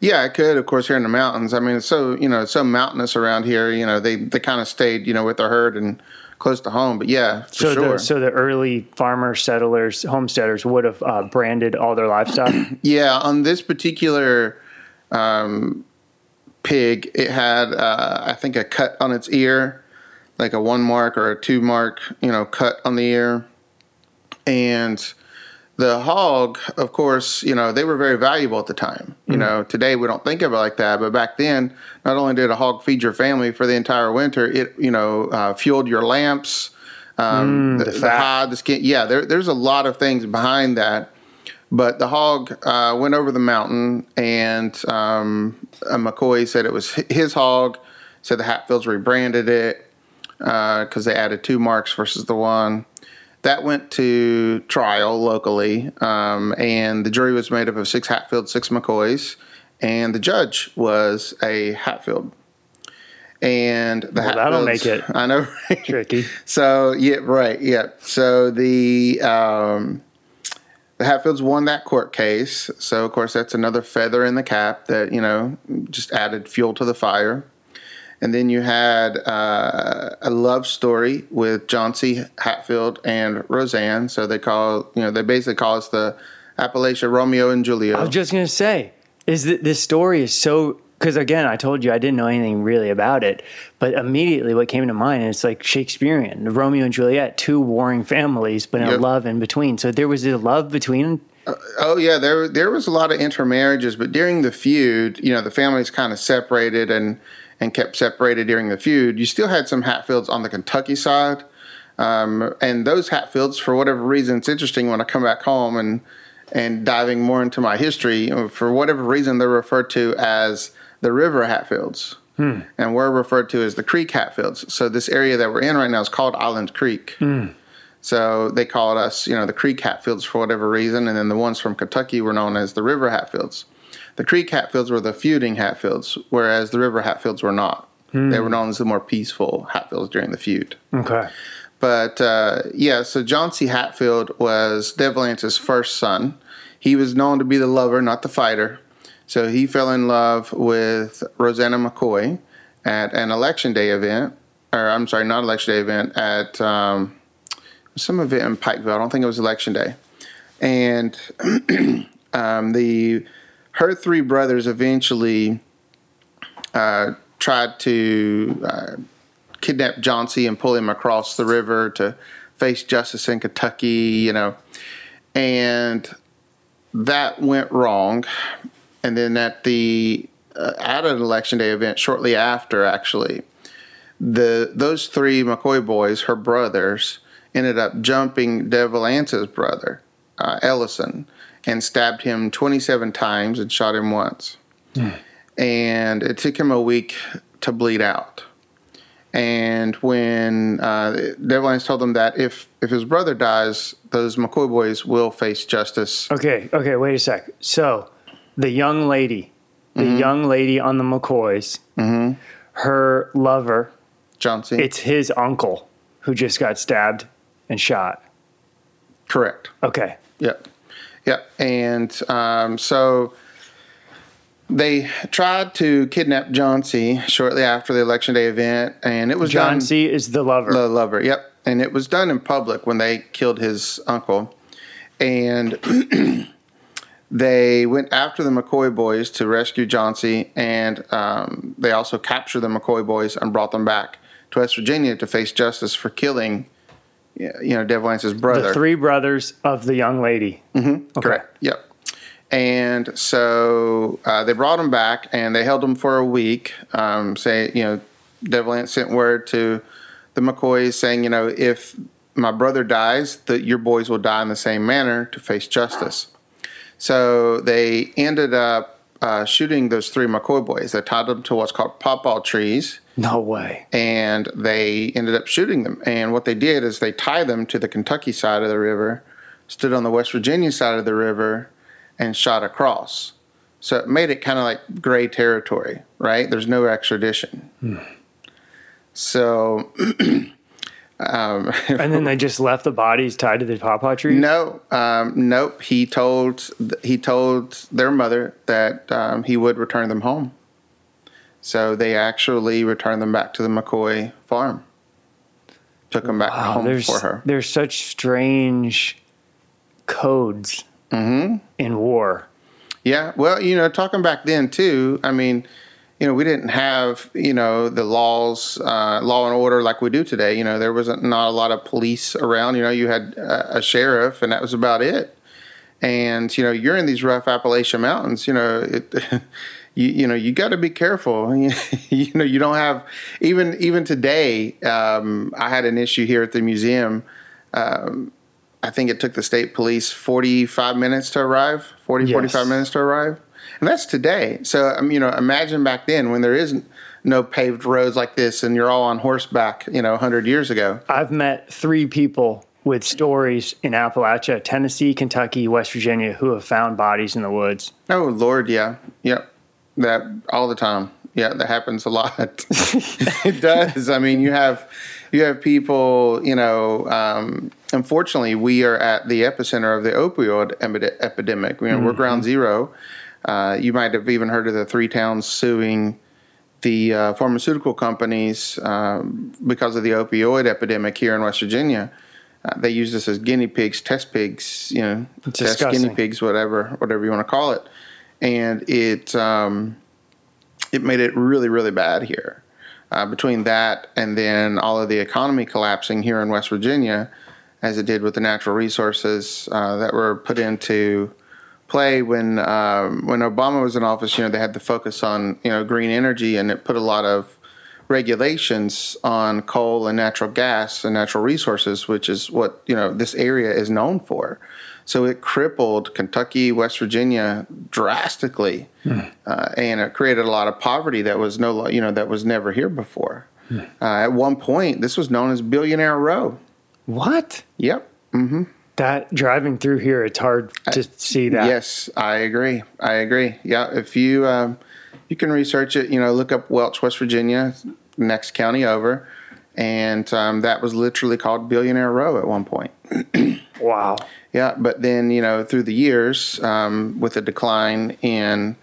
Yeah, it could, of course, here in the mountains. I mean, it's so you know, it's so mountainous around here. You know, they they kind of stayed, you know, with their herd and close to home. But yeah, for So sure. the so the early farmer settlers, homesteaders would have uh, branded all their livestock. Yeah, on this particular um, pig, it had uh, I think a cut on its ear, like a one mark or a two mark, you know, cut on the ear, and the hog, of course, you know, they were very valuable at the time. You know, today we don't think of it like that, but back then, not only did a hog feed your family for the entire winter, it you know uh, fueled your lamps, um, the, the, fat. hide, the skin. Yeah, there, there's a lot of things behind that. But the hog uh, went over the mountain, and um, uh, McCoy said it was his hog. Said the Hatfields rebranded it because they added two marks versus the one. That went to trial locally, um, and the jury was made up of six Hatfields, six McCoys, and the judge was a Hatfield. And the Well, that'll make it I know. right? tricky. So yeah, right, yeah. So the um, the Hatfields won that court case. So of course that's another feather in the cap that you know just added fuel to the fire. And then you had uh, a love story with Johnse Hatfield and Roseanna. So they call you know they basically call us the Appalachia Romeo and Juliet. I was just gonna say, is that this story is so because again, I told you I didn't know anything really about it, but immediately what came to mind is like Shakespearean, Romeo and Juliet, two warring families, but in a love in between. So there was a love between. Oh yeah, there there was a lot of intermarriages, but during the feud, you know, the families kind of separated and and kept separated during the feud. You still had some Hatfields on the Kentucky side, um, and those Hatfields, for whatever reason, it's interesting when I come back home and and diving more into my history. For whatever reason, they're referred to as the River Hatfields, and we're referred to as the Creek Hatfields. So this area that we're in right now is called Island Creek. So they called us, you know, the Creek Hatfields for whatever reason, and then the ones from Kentucky were known as the River Hatfields. The Creek Hatfields were the feuding Hatfields, whereas the River Hatfields were not. They were known as the more peaceful Hatfields during the feud. Okay. But uh, yeah, so Johnse Hatfield was Devil Anse's first son. He was known to be the lover, not the fighter. So he fell in love with Roseanna McCoy at an election day event, or I'm sorry, not election day event, at um, some event in Pikeville. I don't think it was election day. And um, the her three brothers eventually uh, tried to uh, kidnap John and pull him across the river to face justice in Kentucky, you know. And that went wrong. And then at the uh, at an election day event shortly after, actually, the those three McCoy boys, her brothers, ended up jumping Devil Anse's brother, uh, Ellison, and stabbed him 27 times and shot him once. And it took him a week to bleed out. And when uh, Devil Anse told them that if if his brother dies, those McCoy boys will face justice. Okay, okay, wait a sec. So, the young lady, the Mm-hmm. young lady on the McCoys, her lover, John C. it's his uncle who just got stabbed and shot. correct. Okay. Yep. Yep. And um, so they tried to kidnap John C. shortly after the election day event, and it was John done. C is the lover. The lover. Yep. And it was done in public when they killed his uncle, and they went after the McCoy boys to rescue John C. And um, they also captured the McCoy boys and brought them back to West Virginia to face justice for killing, you know, Devil Anse's brother. the three brothers of the young lady. Mm-hmm. Okay. Correct. Yep. And so uh, they brought him back, and they held him for a week. Um, say, you know, Devil Anse sent word to the McCoys saying, you know, if my brother dies, that your boys will die in the same manner to face justice. So they ended up uh, shooting those three McCoy boys. They tied them to what's called pawpaw trees No way. and they ended up shooting them. And what they did is they tied them to the Kentucky side of the river, stood on the West Virginia side of the river, and shot across. So it made it kind of like gray territory, right? There's no extradition. So, um, And then they just left the bodies tied to the pawpaw tree? no, um, nope. He told he told their mother that um, he would return them home. So they actually returned them back to the McCoy farm. Took them back Wow, home for her. there's such strange codes Mm-hmm. in war. Yeah, well, you know, talking back then too. I mean, you know, we didn't have you know the laws, uh, law and order like we do today. You know, there wasn't not a lot of police around. You know, you had a, a sheriff, and that was about it. And you know, you're in these rough Appalachian mountains. You know, it. You, you know you got to be careful. you know you don't have even even today. Um, I had an issue here at the museum. Um, I think it took the state police 45 minutes to arrive, 40, Yes. 45 minutes to arrive. And that's today. So, um, you know, imagine back then when there isn't no paved roads like this and you're all on horseback, you know, 100 years ago. I've met three people with stories in Appalachia, Tennessee, Kentucky, West Virginia who have found bodies in the woods. Oh, Lord, yeah. Yep. That all the time. Yeah, that happens a lot. it does. I mean, you have you have people, you know, um, unfortunately, we are at the epicenter of the opioid epidemic. You know, we're ground zero. Uh, you might have even heard of the three towns suing the uh, pharmaceutical companies um, because of the opioid epidemic here in West Virginia. Uh, they use this as guinea pigs, test pigs, you know, test disgusting. guinea pigs, whatever, whatever you want to call it, and it um, it made it really, really bad here. Uh, between that and then all of the economy collapsing here in West Virginia, as it did with the natural resources uh, that were put into play when um, when Obama was in office, you know, they had the focus on you know green energy, and it put a lot of regulations on coal and natural gas and natural resources, which is what you know this area is known for. So it crippled Kentucky, West Virginia drastically, uh, and it created a lot of poverty that was no, you know, that was never here before. Uh, at one point, this was known as Billionaire Row. What? Yep. That driving through here, it's hard to see that. Yes, I agree. I agree. Yeah, if you um, you can research it, you know, look up Welch, West Virginia, next county over, and um, that was literally called Billionaire Row at one point. Wow. Yeah, but then you know through the years, um, with the decline in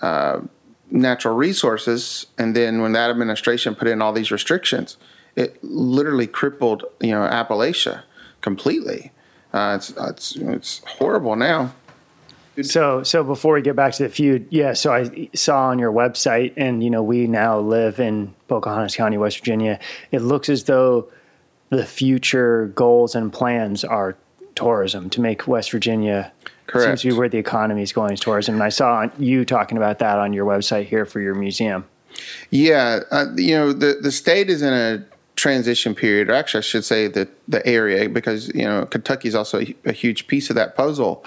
uh, natural resources, and then when that administration put in all these restrictions, it literally crippled you know Appalachia completely. Uh, it's it's it's horrible now. So, so before we get back to the feud, yeah. So I saw on your website, and you know, we now live in Pocahontas County, West Virginia. It looks as though the future goals and plans are tourism to make West Virginia Correct. seems to be where the economy is going is tourism. And I saw you talking about that on your website here for your museum. Yeah, uh, you know the the state is in a transition period, or actually, I should say the the area, because you know Kentucky is also a, a huge piece of that puzzle.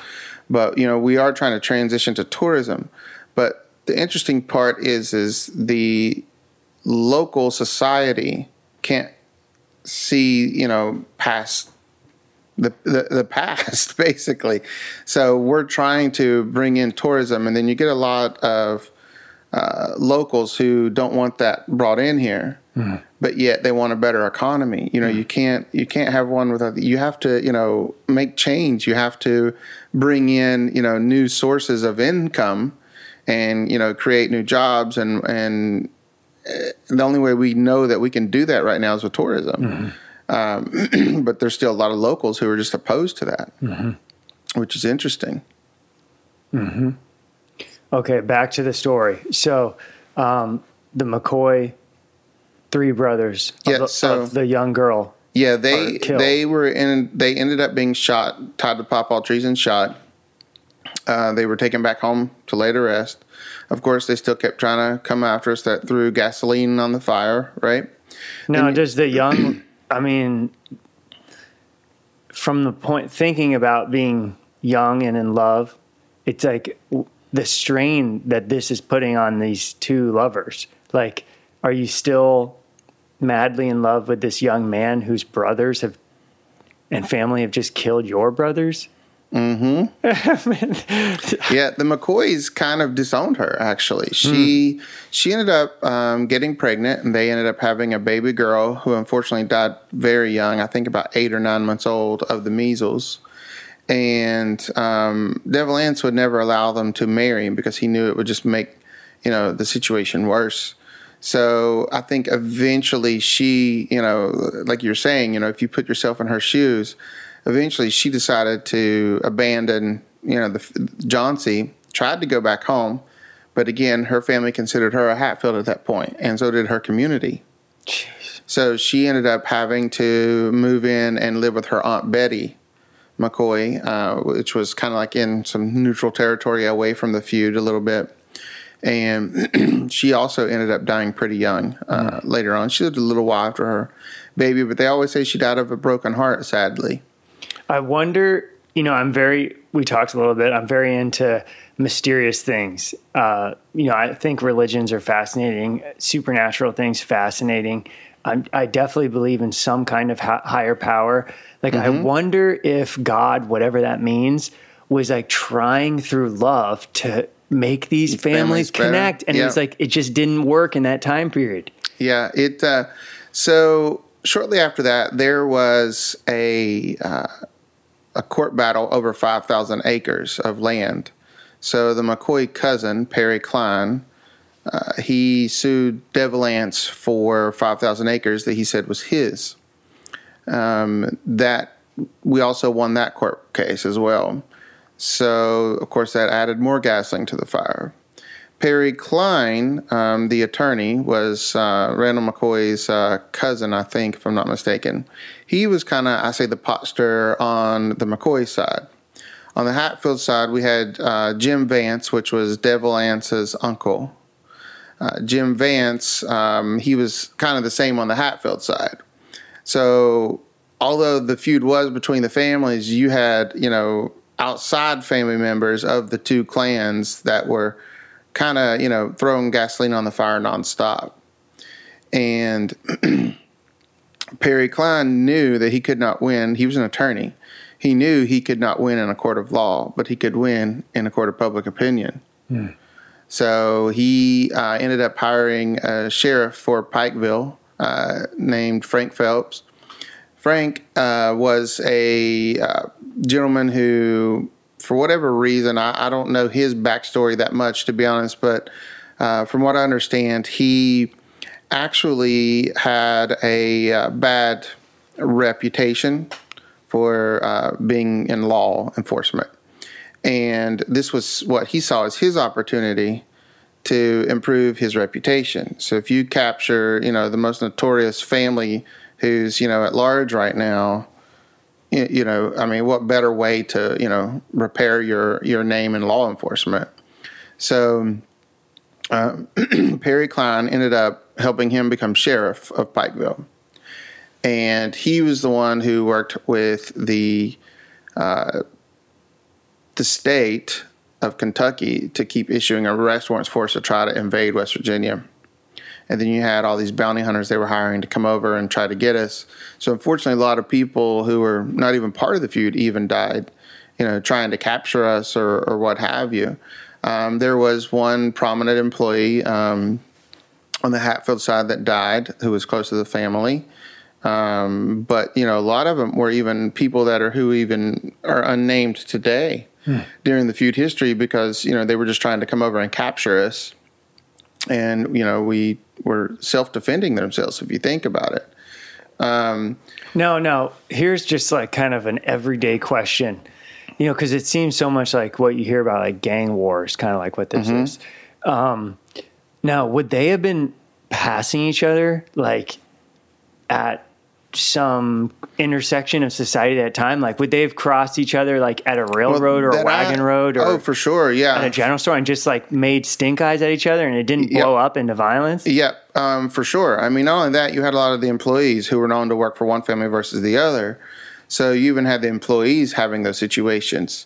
But you know we are trying to transition to tourism. But the interesting part is is the local society can't see you know past the, the, the past basically so we're trying to bring in tourism and then you get a lot of uh, locals who don't want that brought in here mm. but yet they want a better economy you know mm. you can't you can't have one without you have to you know make change you have to bring in you know new sources of income and you know create new jobs and and uh, the only way we know that we can do that right now is with tourism. Mm-hmm. Um, but there's still a lot of locals who are just opposed to that, mm-hmm. which is interesting. Mm-hmm. Okay, back to the story. So, um, the McCoy three brothers of, yeah, so, of the young girl. Yeah, they they were in. They ended up being shot, tied to pawpaw trees and shot. Uh, they were taken back home to lay to rest. Of course, they still kept trying to come after us. That threw gasoline on the fire, right? Now, and, does the young? I mean, from the point thinking about being young and in love, it's like the strain that this is putting on these two lovers. Like, are you still madly in love with this young man whose brothers have and family have just killed your brothers? Mm-hmm. yeah, the McCoys kind of disowned her. Actually, she mm. she ended up um, getting pregnant, and they ended up having a baby girl who unfortunately died very young. I think about eight or nine months old of the measles. And um, Devil Anse would never allow them to marry him because he knew it would just make you know the situation worse. So I think eventually she, you know, like you're saying, you know, if you put yourself in her shoes eventually she decided to abandon, you know, the Johnse, tried to go back home, but again, her family considered her a Hatfield at that point, and so did her community. Jeez. So she ended up having to move in and live with her aunt Betty McCoy, uh, which was kind of like in some neutral territory away from the feud a little bit. And she also ended up dying pretty young uh, mm. later on. She lived a little while after her baby, but they always say she died of a broken heart, sadly. I wonder, you know, I'm very, we talked a little bit, I'm very into mysterious things. Uh, you know, I think religions are fascinating, supernatural things fascinating. I'm, i definitely believe in some kind of ha- higher power. Like, mm-hmm. I wonder if God, whatever that means, was like trying through love to make these families, families connect. And yeah. it's like, it just didn't work in that time period. Yeah. It, uh, so shortly after that, there was a, uh, a court battle over 5,000 acres of land. So the McCoy cousin, Perry Cline, uh, he sued Devil Anse for 5,000 acres that he said was his. Um, that we also won that court case as well. So, of course, that added more gasoline to the fire. Perry Cline, um, the attorney, was uh, Randall McCoy's uh, cousin, I think, if I'm not mistaken. He was kind of, I say, the pot on the McCoy side. On the Hatfield side, we had uh, Jim Vance, which was Devil Anse's uncle. Uh, Jim Vance, um, he was kind of the same on the Hatfield side. So, although the feud was between the families, you had, you know, outside family members of the two clans that were – kind of, you know, throwing gasoline on the fire nonstop. And Perry Cline knew that he could not win. He was an attorney. He knew he could not win in a court of law, but he could win in a court of public opinion. Hmm. So he uh, ended up hiring a sheriff for Pikeville uh, named Frank Phillips. Frank uh, was a uh, gentleman who for whatever reason, I, I, don't know his backstory that much, to be honest, but uh, from what I understand, he actually had a uh, bad reputation for uh, being in law enforcement. And this was what he saw as his opportunity to improve his reputation. So if you capture, you know, the most notorious family who's, you know, at large right now, you know, I mean, what better way to you know repair your your name in law enforcement? So uh, Perry Cline ended up helping him become sheriff of Pikeville, and he was the one who worked with the uh, the state of Kentucky to keep issuing arrest warrants for us to try to invade West Virginia. And then you had all these bounty hunters they were hiring to come over and try to get us. So unfortunately, a lot of people who were not even part of the feud even died, you know, trying to capture us or, or what have you. Um, there was one prominent employee um, on the Hatfield side that died who was close to the family. Um, but you know, a lot of them were even people that are who even are unnamed today hmm. during the feud history because you know they were just trying to come over and capture us, and you know we were self defending themselves if you think about it. Um, no, no. Here's just like kind of an everyday question, you know, because it seems so much like what you hear about like gang wars, kind of like what this mm-hmm. is. Um, now, would they have been passing each other like at some intersection of society at a time? Like, would they have crossed each other like at a railroad well, or a wagon I, road or oh, for sure, yeah, at a general store and just like made stink eyes at each other and it didn't yep. blow up into violence? Yep, um, for sure. I mean, not only that, you had a lot of the employees who were known to work for one family versus the other. So you even had the employees having those situations.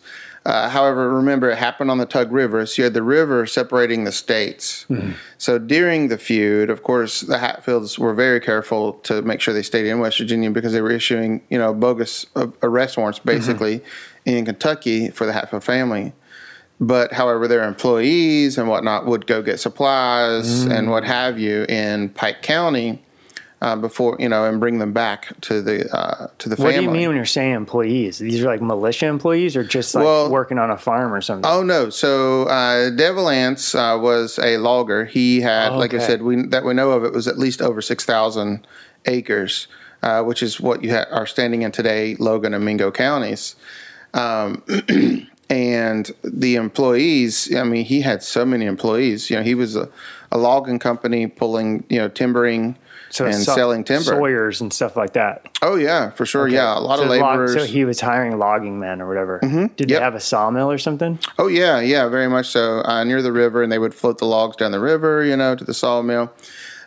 Uh, however, remember it happened on the Tug River, so you had the river separating the states. Mm-hmm. So during the feud, of course, the Hatfields were very careful to make sure they stayed in West Virginia because they were issuing, you know, bogus uh, arrest warrants basically mm-hmm. in Kentucky for the Hatfield family. But however, their employees and whatnot would go get supplies mm-hmm. and what have you in Pike County uh, before you know and bring them back to the uh, to the family. What do you mean when you're saying employees? These are like militia employees or just like well, working on a farm or something? Oh no! So uh, Devil Anse uh, was a logger. He had, oh, like I said, we that we know of, it was at least over six thousand acres, uh, which is what you ha- are standing in today, Logan and Mingo counties. Um, and the employees, I mean, he had so many employees. You know, he was a, a logging company pulling, you know, timbering so and so, selling timber, sawyers and stuff like that. Oh yeah, for sure. Okay. Yeah, a lot so of laborers. Log, so he was hiring logging men or whatever. Mm-hmm. Did yep. they have a sawmill or something? Oh yeah, yeah, very much so. Uh, near the river, and they would float the logs down the river, you know, to the sawmill.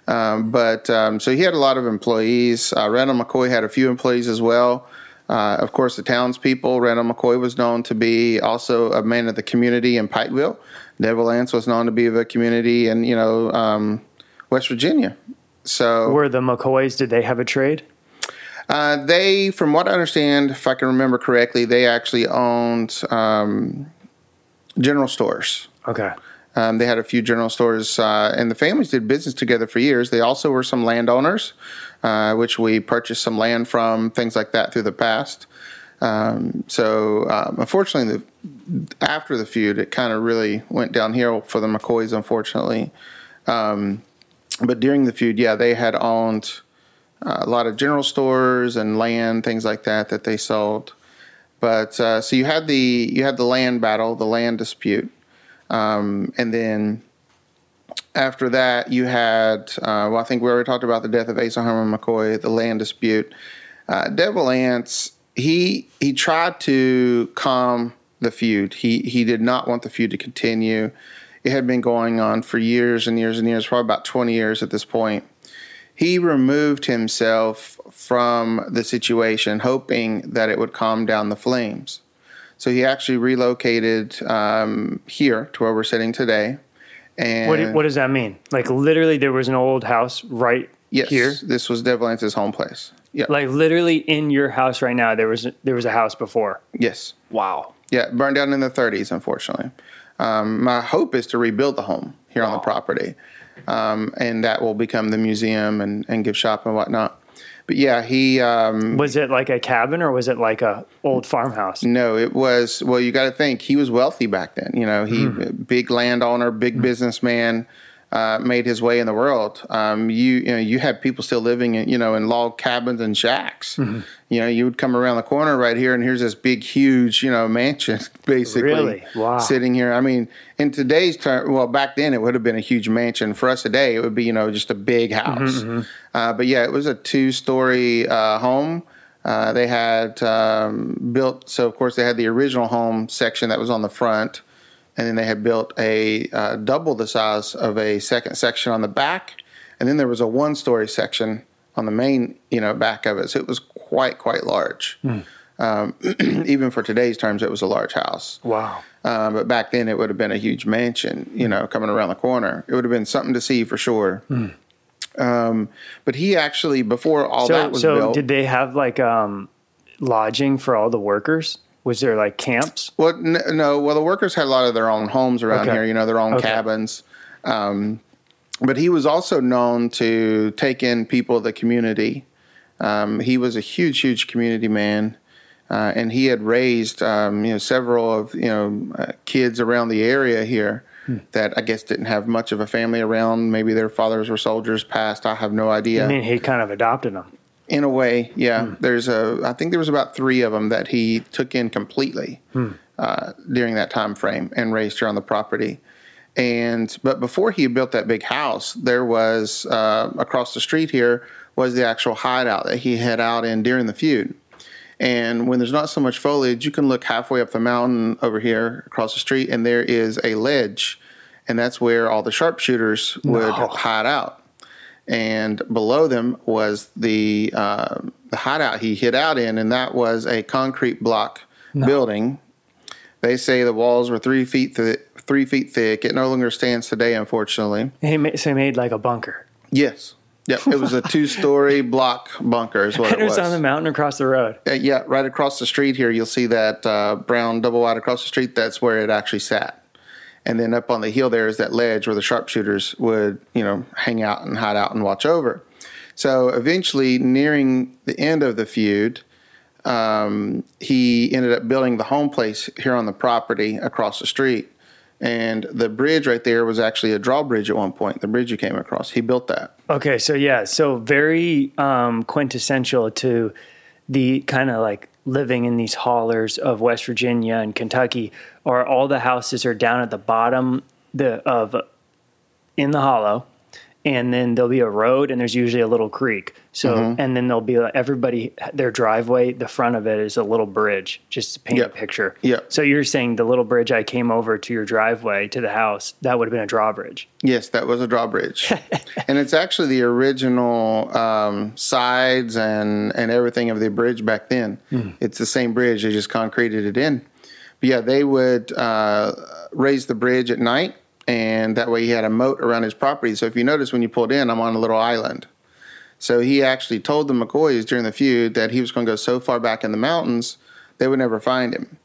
Um, but um, so he had a lot of employees. Uh, Randall McCoy had a few employees as well. Uh, of course, the townspeople. Randall McCoy was known to be also a man of the community in Pikeville. Devil Anse was known to be of a community in you know um, West Virginia. So were the McCoys? Did they have a trade? Uh, they, from what I understand, if I can remember correctly, they actually owned um, general stores. Okay. Um, they had a few general stores, uh, and the families did business together for years. They also were some landowners, uh, which we purchased some land from, things like that through the past. Um, so, um, unfortunately, the, after the feud, it kind of really went downhill for the McCoys, unfortunately. Um, but during the feud, yeah, they had owned uh, a lot of general stores and land, things like that, that they sold. But uh, so you had the you had the land battle, the land dispute, um, and then after that you had uh, well, I think we already talked about the death of Asa Harmon McCoy, the land dispute. Uh, Devil Anse, he he tried to calm the feud. He he did not want the feud to continue. It had been going on for years and years and years, probably about 20 years at this point. He removed himself from the situation, hoping that it would calm down the flames. So he actually relocated um, here to where we're sitting today. And what, what does that mean? Like literally, there was an old house right yes, here. This was Devil Anse's home place. Yeah, like literally in your house right now. There was there was a house before. Yes. Wow. Yeah, burned down in the 30s, unfortunately. Um, my hope is to rebuild the home here wow. on the property, um, and that will become the museum and, and give shop and whatnot. But yeah, he um, was it like a cabin or was it like a old farmhouse? No, it was. Well, you got to think he was wealthy back then. You know, he mm. big landowner, big mm. businessman uh, made his way in the world. Um, you you know you had people still living in you know in log cabins and shacks. Mm-hmm. You know you would come around the corner right here and here's this big huge you know mansion basically really? wow. sitting here. I mean in today's term, well back then it would have been a huge mansion. For us today it would be you know just a big mm-hmm, house. Mm-hmm. Uh, but yeah, it was a two story uh, home. Uh, they had um, built so of course they had the original home section that was on the front and then they had built a uh, double the size of a second section on the back, and then there was a one story section on the main you know back of it. So it was quite quite large. Mm. Um, even for today's terms, it was a large house. Wow. Um, but back then, it would have been a huge mansion, you know, coming around the corner. It would have been something to see for sure. Mm. Um, but he actually, before all So, that was so built, did they have like um, lodging for all the workers? Was there like camps? Well, n- no. Well, the workers had a lot of their own homes around Okay. here. You know, their own Okay. cabins. Um, but he was also known to take in people of the community. Um, he was a huge, huge community man, uh, and he had raised um, you know several of you know uh, kids around the area here Hmm. that I guess didn't have much of a family around. Maybe their fathers were soldiers past. I have no idea I mean, he kind of adopted them. In a way, yeah. There's a, I think there was about three of them that he took in completely uh, during that time frame and raised here on the property. And but before he built that big house, there was uh, across the street here was the actual hideout that he had out in during the feud. And when there's not so much foliage, you can look halfway up the mountain over here across the street, and there is a ledge, and that's where all the sharpshooters would No. hide out and below them was the uh, the hideout he hid out in, and that was a concrete block building. They say the walls were three feet th- three feet thick. It no longer stands today, unfortunately. He made, so he made like a bunker. Yes, yep. It was a two story block bunker, is what it was. on the mountain across the road. Uh, yeah, right across the street here, you'll see that uh, brown double wide across the street. That's where it actually sat. And then up on the hill there is that ledge where the sharpshooters would, you know, hang out and hide out and watch over. So eventually, nearing the end of the feud, um, he ended up building the home place here on the property across the street. And the bridge right there was actually a drawbridge at one point. The bridge you came across, he built that. Okay, so yeah, so very um, quintessential to the kind of like living in these hollers of West Virginia and Kentucky, or all the houses are down at the bottom the of in the hollow, and then there'll be a road, and there's usually a little creek. So, Mm-hmm. and then there'll be like, everybody their driveway. The front of it is a little bridge, just to paint Yep. a picture. Yeah. So you're saying the little bridge I came over to your driveway to the house that would have been a drawbridge. Yes, that was a drawbridge, and it's actually the original um, sides and and everything of the bridge back then. It's the same bridge; they just concreted it in. But yeah, they would uh, raise the bridge at night, and that way he had a moat around his property. So if you notice when you pulled in, I'm on a little island. So he actually told the McCoys during the feud that he was going to go so far back in the mountains they would never find him.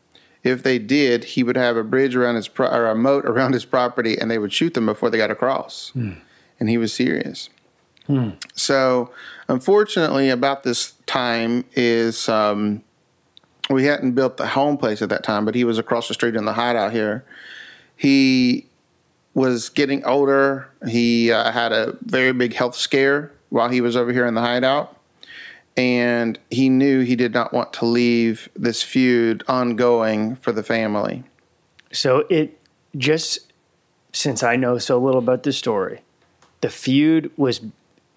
If they did, he would have a bridge around his pro- or a moat around his property, and they would shoot them before they got across. And he was serious. So, unfortunately, about this time is um, we hadn't built the home place at that time, but he was across the street in the hideout here. He was getting older. He uh, had a very big health scare while he was over here in the hideout. And he knew he did not want to leave this feud ongoing for the family. So it just since I know so little about the story, the feud was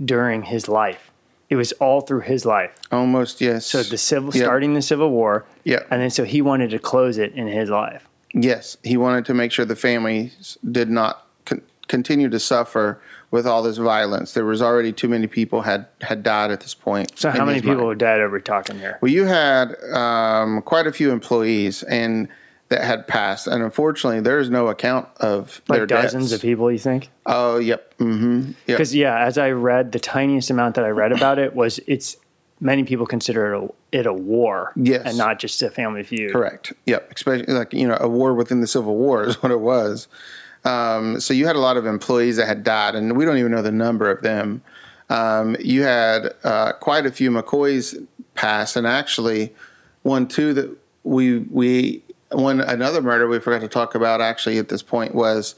during his life. It was all through his life. Almost, yes. So the civil Yep. starting the Civil War, Yeah. and then so he wanted to close it in his life. Yes, he wanted to make sure the families did not con- continue to suffer with all this violence. There was already too many people had had died at this point. So how many people mind. died are we talking here? Well, you had um, quite a few employees and that had passed, and unfortunately, there is no account of Like their dozens deaths. of people, you think? Oh, yep, mm-hmm, yep. Because yeah, as I read, the tiniest amount that I read about it was it's many people consider it a, it a war, Yes. and not just a family feud. Correct. Yep. Especially like you know a war within the Civil War is what it was. Um, so you had a lot of employees that had died, and we don't even know the number of them. Um, you had uh, quite a few McCoys pass, and actually one too that we we one another murder we forgot to talk about actually at this point was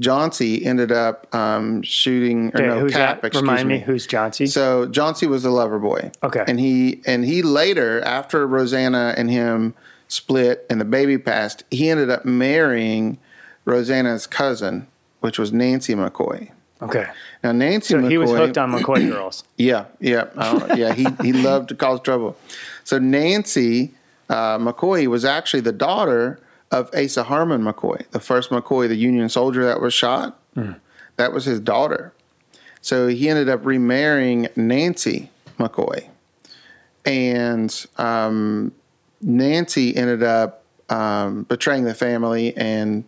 Johnse ended up um, shooting or Okay, no who's Cap. that? Excuse Remind me, me. who's Johnse? So Johnse was the lover boy. Okay. And he and he later, after Roseanna and him split and the baby passed, he ended up marrying Roseanna's cousin, which was Nancy McCoy. okay, Now Nancy so McCoy he was hooked on McCoy girls. yeah, yeah, I don't- yeah. He he loved to cause trouble. So Nancy uh, McCoy was actually the daughter of Asa Harmon McCoy, the first McCoy, the Union soldier that was shot. That was his daughter. So he ended up remarrying Nancy McCoy, and um, Nancy ended up um, betraying the family and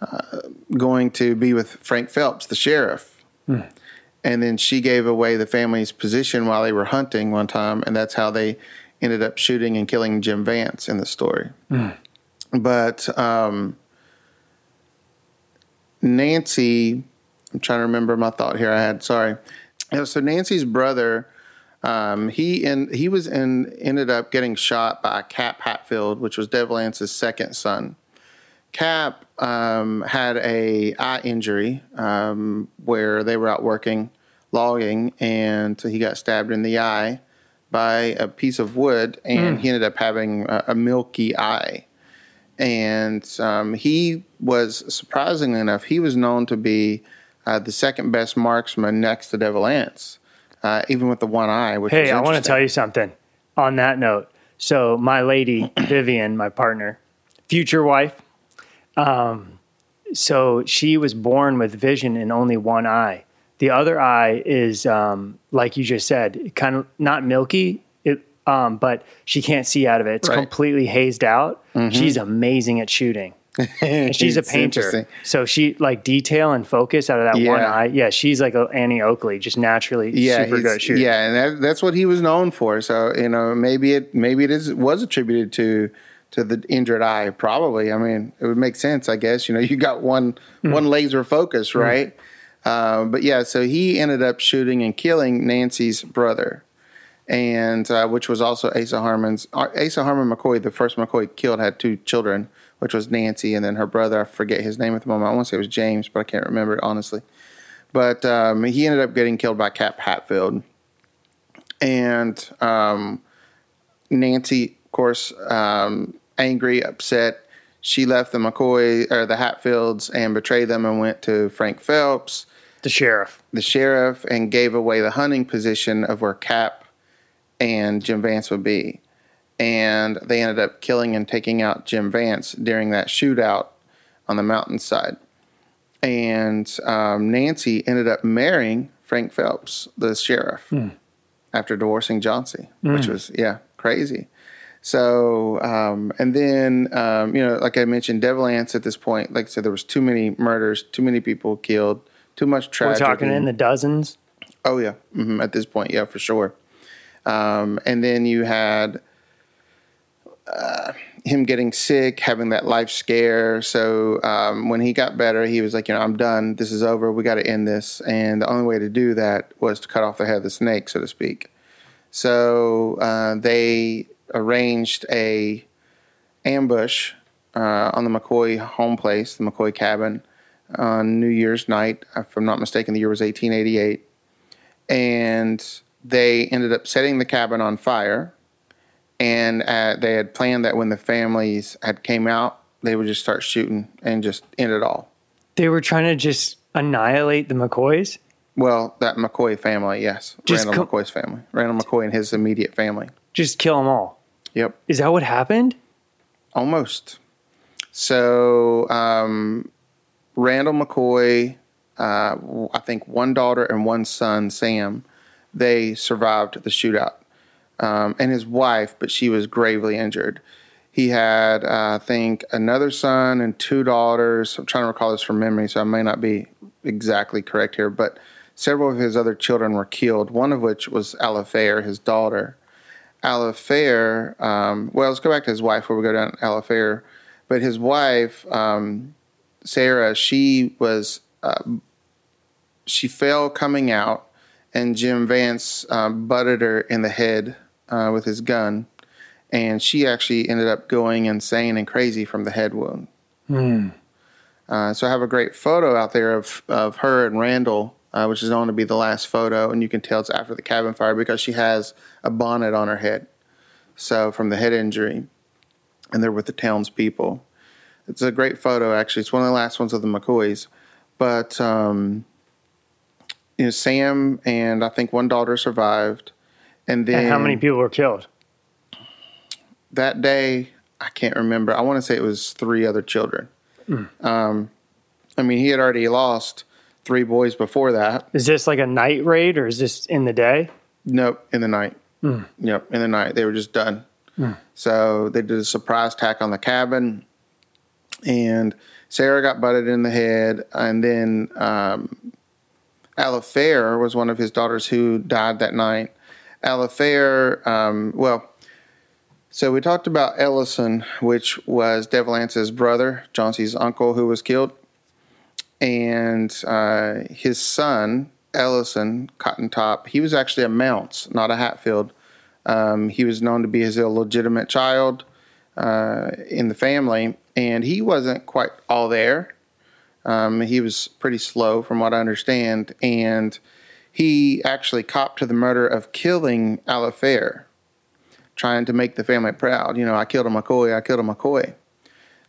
uh, going to be with Frank Phillips, the sheriff and then she gave away the family's position while they were hunting one time, and that's how they ended up shooting and killing Jim Vance in the story. But um, Nancy, I'm trying to remember my thought here. I had sorry. So Nancy's brother, um, he and he was in ended up getting shot by Cap Hatfield, which was Devil Anse's second son. Cap um, had a eye injury um, where they were out working logging, and he got stabbed in the eye by a piece of wood, and he ended up having a, a milky eye. And um, he was surprisingly enough, he was known to be uh, the second best marksman next to Devil Anse, uh, even with the one eye. Which Hey, I want to tell you something on that note. So, my lady, Vivian, my partner, future wife, um, so she was born with vision in only one eye. The other eye is, um, like you just said, kind of not milky, it, um, but she can't see out of it. It's Right. completely hazed out. She's amazing at shooting. She's a painter. So she like detail and focus out of that one eye. Yeah, she's like Annie Oakley, just naturally yeah, super good at shooting. yeah, and that, that's what he was known for. So you know, maybe it maybe it is was attributed to to the injured eye. Probably. I mean, it would make sense, I guess. You know, you got one Hmm. one laser focus, right? Uh, but yeah, so he ended up shooting and killing Nancy's brother, and uh, which was also Asa Harmon's uh, Asa Harmon McCoy. The first McCoy killed had two children, which was Nancy and then her brother. I forget his name at the moment. I want to say it was James, but I can't remember it honestly. But um, he ended up getting killed by Cap Hatfield, and um, Nancy, of course, um, angry, upset. She left the McCoy or the Hatfields and betrayed them and went to Frank Phillips The sheriff. the sheriff and gave away the hunting position of where Cap and Jim Vance would be. And they ended up killing and taking out Jim Vance during that shootout on the mountainside. And um, Nancy ended up marrying Frank Phillips, the sheriff, after divorcing Johnse, which was, yeah, crazy. So, um, and then, um, you know, like I mentioned, Devil Anse at this point, like I said, there was too many murders, too many people killed, too much tragedy. We're talking in the dozens. Oh yeah, hmm at this point, yeah, for sure. Um, and then you had uh, him getting sick, having that life scare. So um, when he got better, he was like, you know, I'm done. This is over. We got to end this. And the only way to do that was to cut off the head of the snake, so to speak. So uh, they arranged a ambush uh, on the McCoy home place, the McCoy cabin, on New Year's night. If I'm not mistaken, the year was 1888 and they ended up setting the cabin on fire. And uh, they had planned that when the families had came out, they would just start shooting and just end it all. They were trying to just annihilate the McCoys. Well, that McCoy family, yes, Just Randall co- McCoy's family, Randall McCoy and his immediate family. Just kill them all. Yep, Is that what happened? almost. So um, Randall McCoy, uh, I think one daughter and one son, Sam, they survived the shootout, um, and his wife, but she was gravely injured. He had, uh, I think, another son and two daughters. I'm trying to recall this from memory, so I may not be exactly correct here, but several of his other children were killed. One of which was Alifair, his daughter. Alifair, um, well, let's go back to his wife before we go down to Alifair. But his wife, um, Sarah, she was uh, she fell coming out, and Jim Vance uh, butted her in the head uh, with his gun, and she actually ended up going insane and crazy from the head wound. Uh, so I have a great photo out there of of her and Randall, uh, which is known to be the last photo, and you can tell it's after the cabin fire because she has a bonnet on her head, so from the head injury, and they're with the townspeople. It's a great photo, actually. It's one of the last ones of the McCoys, but um, you know Sam and I think one daughter survived, and then And how many people were killed? that day I can't remember. I want to say it was three other children. Um, I mean, he had already lost three boys before that. Is this like a night raid or is this in the day? Nope, in the night. Yep, in the night they were just done. So they did a surprise attack on the cabin, and Sarah got butted in the head, and then um, Alifair was one of his daughters who died that night. Alifair, um, well, so we talked about Ellison, which was Devil Anse's brother, Johnse's uncle, who was killed, and uh, his son Ellison Cotton Top. He was actually a Mounts, not a Hatfield. Um, he was known to be his illegitimate child uh, in the family, and he wasn't quite all there. Um, he was pretty slow, from what I understand, and he actually copped to the murder of killing Alifair, trying to make the family proud. You know, I killed a McCoy, I killed a McCoy.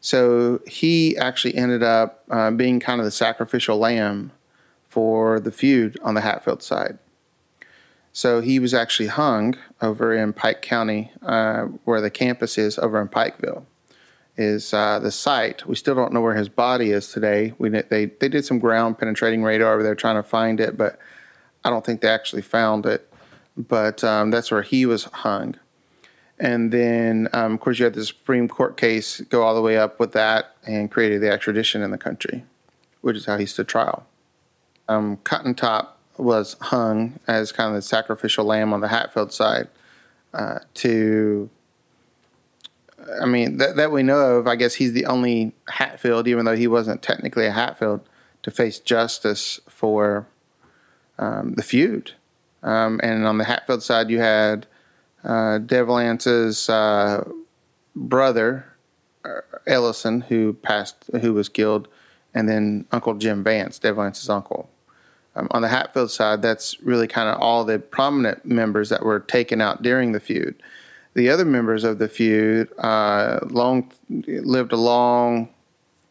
So he actually ended up uh, being kind of the sacrificial lamb for the feud on the Hatfield side. So he was actually hung over in Pike County, uh, where the campus is over in Pikeville. Is uh, the site? We still don't know where his body is today. We they they did some ground penetrating radar over there trying to find it, but I don't think they actually found it. But um, that's where he was hung. And then, um, of course, you had the Supreme Court case go all the way up with that and created the extradition in the country, which is how he stood trial. Um, Cotton Top was hung as kind of the sacrificial lamb on the Hatfield side uh, to. I mean, that, that we know of, I guess he's the only Hatfield, even though he wasn't technically a Hatfield, to face justice for um, the feud. Um, and on the Hatfield side, you had uh, Devil Anse's uh, brother, uh, Ellison, who passed, who was killed, and then Uncle Jim Vance, Devil Anse's uncle. Um, on the Hatfield side, that's really kind of all the prominent members that were taken out during the feud. The other members of the feud uh, long lived a long,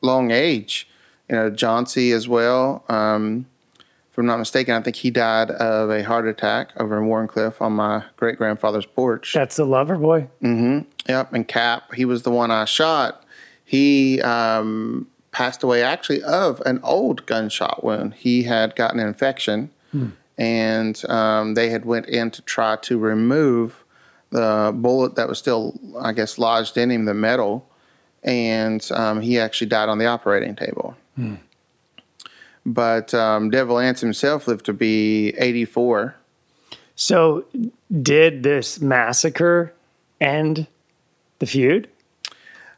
long age. You know, Johnse as well. Um, if I'm not mistaken, I think he died of a heart attack over in Wharncliffe on my great grandfather's porch. That's the lover boy. Mm-hmm. Yep. And Cap, he was the one I shot. He um, passed away actually of an old gunshot wound. He had gotten an infection, hmm. and um, they had went in to try to remove the bullet that was still, I guess, lodged in him, the metal, and um, he actually died on the operating table. Hmm. But um, Devil Anse himself lived to be 84. So, did this massacre end the feud?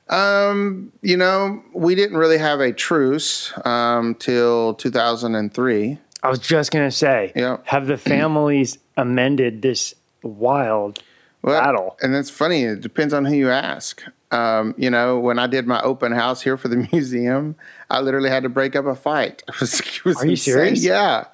Um, you know, we didn't really have a truce um, till 2003. I was just going to say, yep. have the families amended this wild well, battle? And it's funny, it depends on who you ask. Um, you know, when I did my open house here for the museum, I literally had to break up a fight. It was, it was Are you insane. serious? Yeah.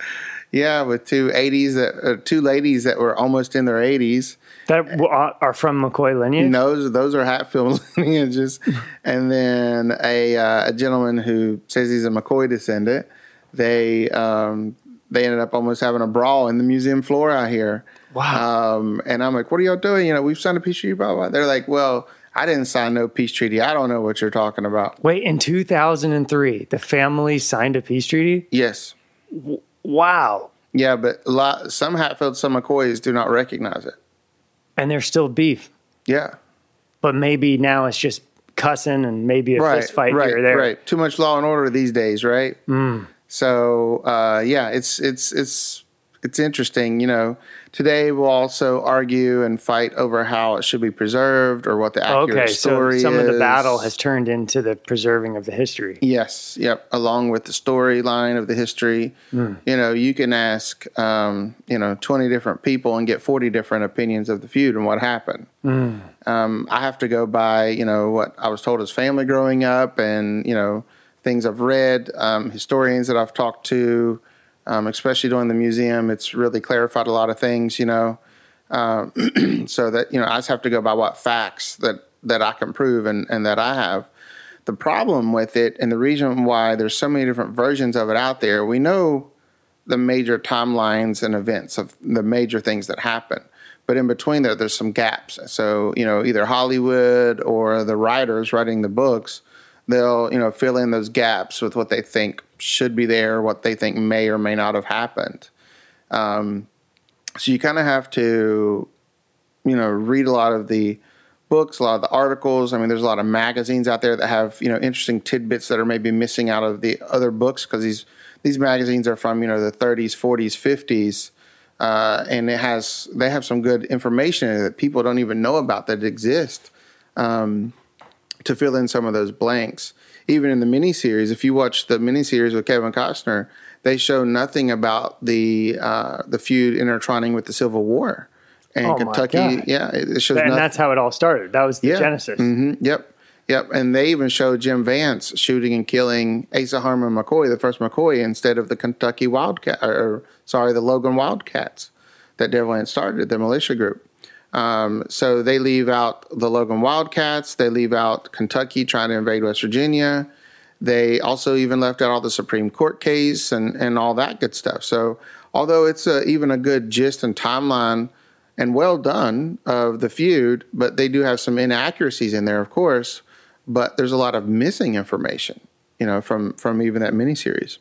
Yeah, with two 80s, that, uh, two ladies that were almost in their 80s that are from McCoy lineage. Those those are Hatfield lineages, and then a uh, a gentleman who says he's a McCoy descendant. They um, they ended up almost having a brawl in the museum floor out here. Wow. Um, and I'm like, what are y'all doing? You know, we've signed a peace treaty. Blah blah. They're like, well. I didn't sign no peace treaty. I don't know what you're talking about. Wait, in 2003, the family signed a peace treaty? Yes. W- wow. Yeah, but a lot, some Hatfield, some McCoys do not recognize it and there's still beef. Yeah. But maybe now it's just cussing and maybe a right, fist fight right, here or there. Right. Too much law and order these days, right? Mm. So uh, yeah, it's it's it's it's interesting. You know, today we'll also argue and fight over how it should be preserved or what the accurate story okay, story so some is. of the battle has turned into the preserving of the history. Yes, yep. Along with the storyline of the history, mm. you know, you can ask, um, you know, twenty different people and get forty different opinions of the feud and what happened. Mm. Um, I have to go by, you know, what I was told as family growing up, and you know, things I've read, um, historians that I've talked to um, especially doing the museum. It's really clarified a lot of things, you know. Um, so that you know, I just have to go by what facts that that I can prove and, and that I have. The problem with it, and the reason why there's so many different versions of it out there, we know the major timelines and events of the major things that happen. But in between there, there's some gaps. So, you know, either Hollywood or the writers writing the books, they'll, you know, fill in those gaps with what they think should be there, what they think may or may not have happened. Um, so you kind of have to, you know, read a lot of the books, a lot of the articles. I mean, there's a lot of magazines out there that have you know interesting tidbits that are maybe missing out of the other books because these these magazines are from you know the 30s, 40s, 50s, uh, and it has they have some good information that people don't even know about that exist um, to fill in some of those blanks. Even in the miniseries, if you watch the miniseries with Kevin Costner, they show nothing about the uh, the feud intertwining with the Civil War and Oh Kentucky. Yeah, it shows and nothing. that's how it all started. That was the Yeah. genesis. hmm Yep. Yep. And they even show Jim Vance shooting and killing Asa Harmon McCoy, the first McCoy, instead of the Kentucky Wildcat, or, or, sorry, the Logan Wildcats that Devil started, the militia group. Um, so they leave out the Logan Wildcats. They leave out Kentucky trying to invade West Virginia. They also even left out all the Supreme Court case and, and all that good stuff. So although it's a, even a good gist and timeline and well done of the feud, but they do have some inaccuracies in there, of course. But there's a lot of missing information, you know, from from even that miniseries.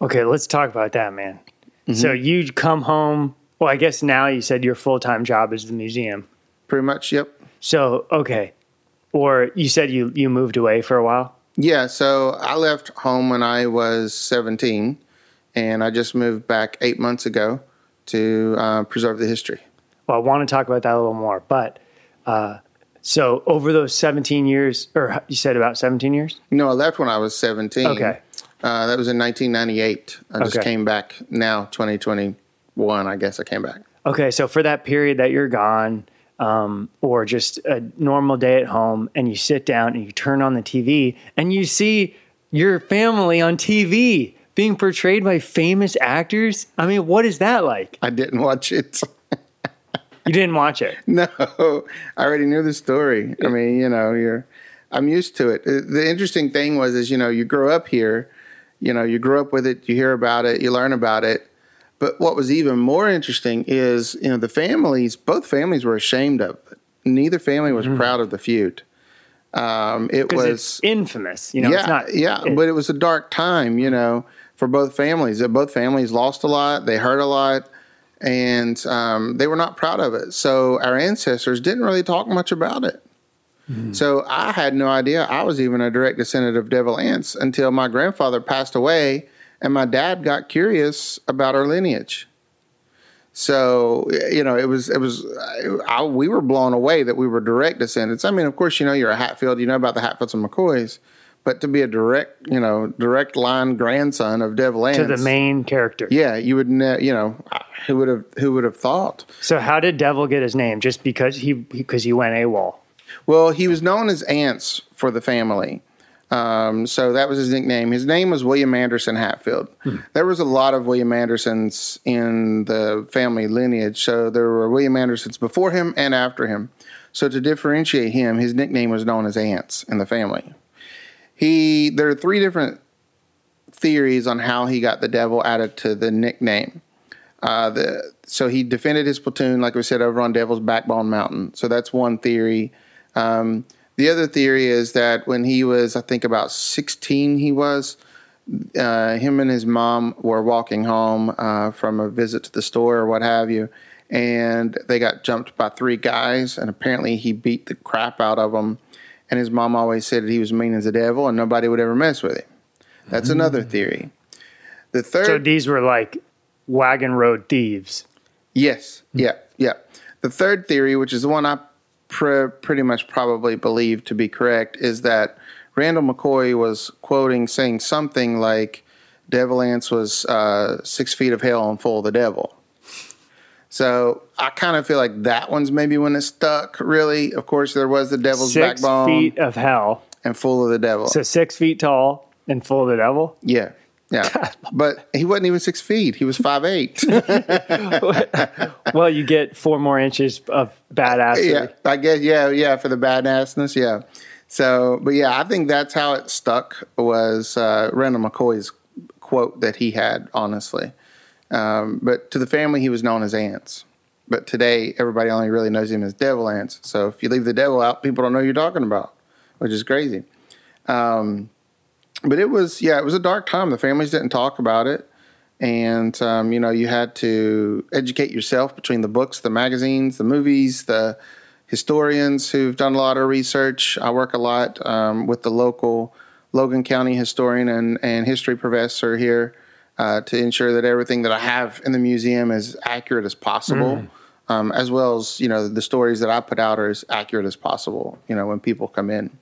Okay, let's talk about that, man. Mm-hmm. So you come home. Well, I guess now you said your full time job is the museum. Pretty much, yep. So okay, or you said you you moved away for a while. Yeah, so I left home when I was 17, and I just moved back eight months ago to uh, preserve the history. Well, I want to talk about that a little more, but uh, so over those 17 years, or you said about 17 years. No, I left when I was 17. Okay. Uh, that was in 1998. I just Okay. came back now, 2021, I guess I came back. Okay, so for that period that you're gone, um, or just a normal day at home, and you sit down and you turn on the TV and you see your family on TV being portrayed by famous actors. I mean, what is that like? I didn't watch it. You didn't watch it. No, I already knew the story. I mean, you know, you're, I'm used to it. Uh, The interesting thing was, is you know, you grow up here, you know, you grow up with it, you hear about it, you learn about it. But what was even more interesting is, you know, the families, both families were ashamed of it. Neither family was proud of the feud. Um, it was it's infamous. You know, yeah, it's not. yeah, it- but it was a dark time, you know, for both families. Uh, Both families lost a lot, they hurt a lot, and um, they were not proud of it. So our ancestors didn't really talk much about it. So I had no idea I was even a direct descendant of Devil Anse until my grandfather passed away, and my dad got curious about our lineage. So you know, it was it was I, we were blown away that we were direct descendants. I mean, of course, you know you're a Hatfield, you know about the Hatfields and McCoys, but to be a direct you know direct line grandson of Devil Anse to the main character. yeah, you would ne- you know who would have who would have thought. So how did Devil get his name? Just because he because he went AWOL. Well, he was known as Anse for the family. Um, so that was his nickname. His name was William Anderson Hatfield. There was a lot of William Andersons in the family lineage. So there were William Andersons before him and after him. So to differentiate him, his nickname was known as Anse in the family. He there are three different theories on how he got the devil added to the nickname. Uh, the so he defended his platoon, like we said, over on Devil's Backbone Mountain. So that's one theory. Um, the other theory is that when he was, I think, about 16, he was, uh, him and his mom were walking home uh, from a visit to the store or what have you, and they got jumped by three guys, and apparently he beat the crap out of them. And his mom always said that he was mean as a devil and nobody would ever mess with him. That's another theory. The third. So these were like wagon road thieves. Yes. Yeah. Yeah. The third theory, which is the one I pr- pretty much probably believed to be correct, is that Randall McCoy was quoting saying something like, "Devil Anse was uh, six feet of hell and full of the devil." So I kind of feel like that one's maybe when it stuck. Really, of course, there was the devil's Six backbone feet of hell. and full of the devil. So six feet tall and full of the devil. yeah. Yeah, but he wasn't even six feet. He was five eight. well, you get four more inches of badassery. yeah, I guess yeah, yeah, for the badassness, yeah. So, but yeah, I think that's how it stuck was uh, Randall McCoy's quote that he had, honestly. Um, but to the family, he was known as Anse. But today, everybody only really knows him as Devil Anse. So if you leave the devil out, people don't know who you're talking about, which is crazy. Um, but it was, yeah, it was a dark time. The families didn't talk about it. And, um, you know, you had to educate yourself between the books, the magazines, the movies, the historians who've done a lot of research. I work a lot um, with the local Logan County historian and, and history professor here uh, to ensure that everything that I have in the museum is accurate as possible, mm. um, as well as you know the stories that I put out are as accurate as possible. You know when people come in.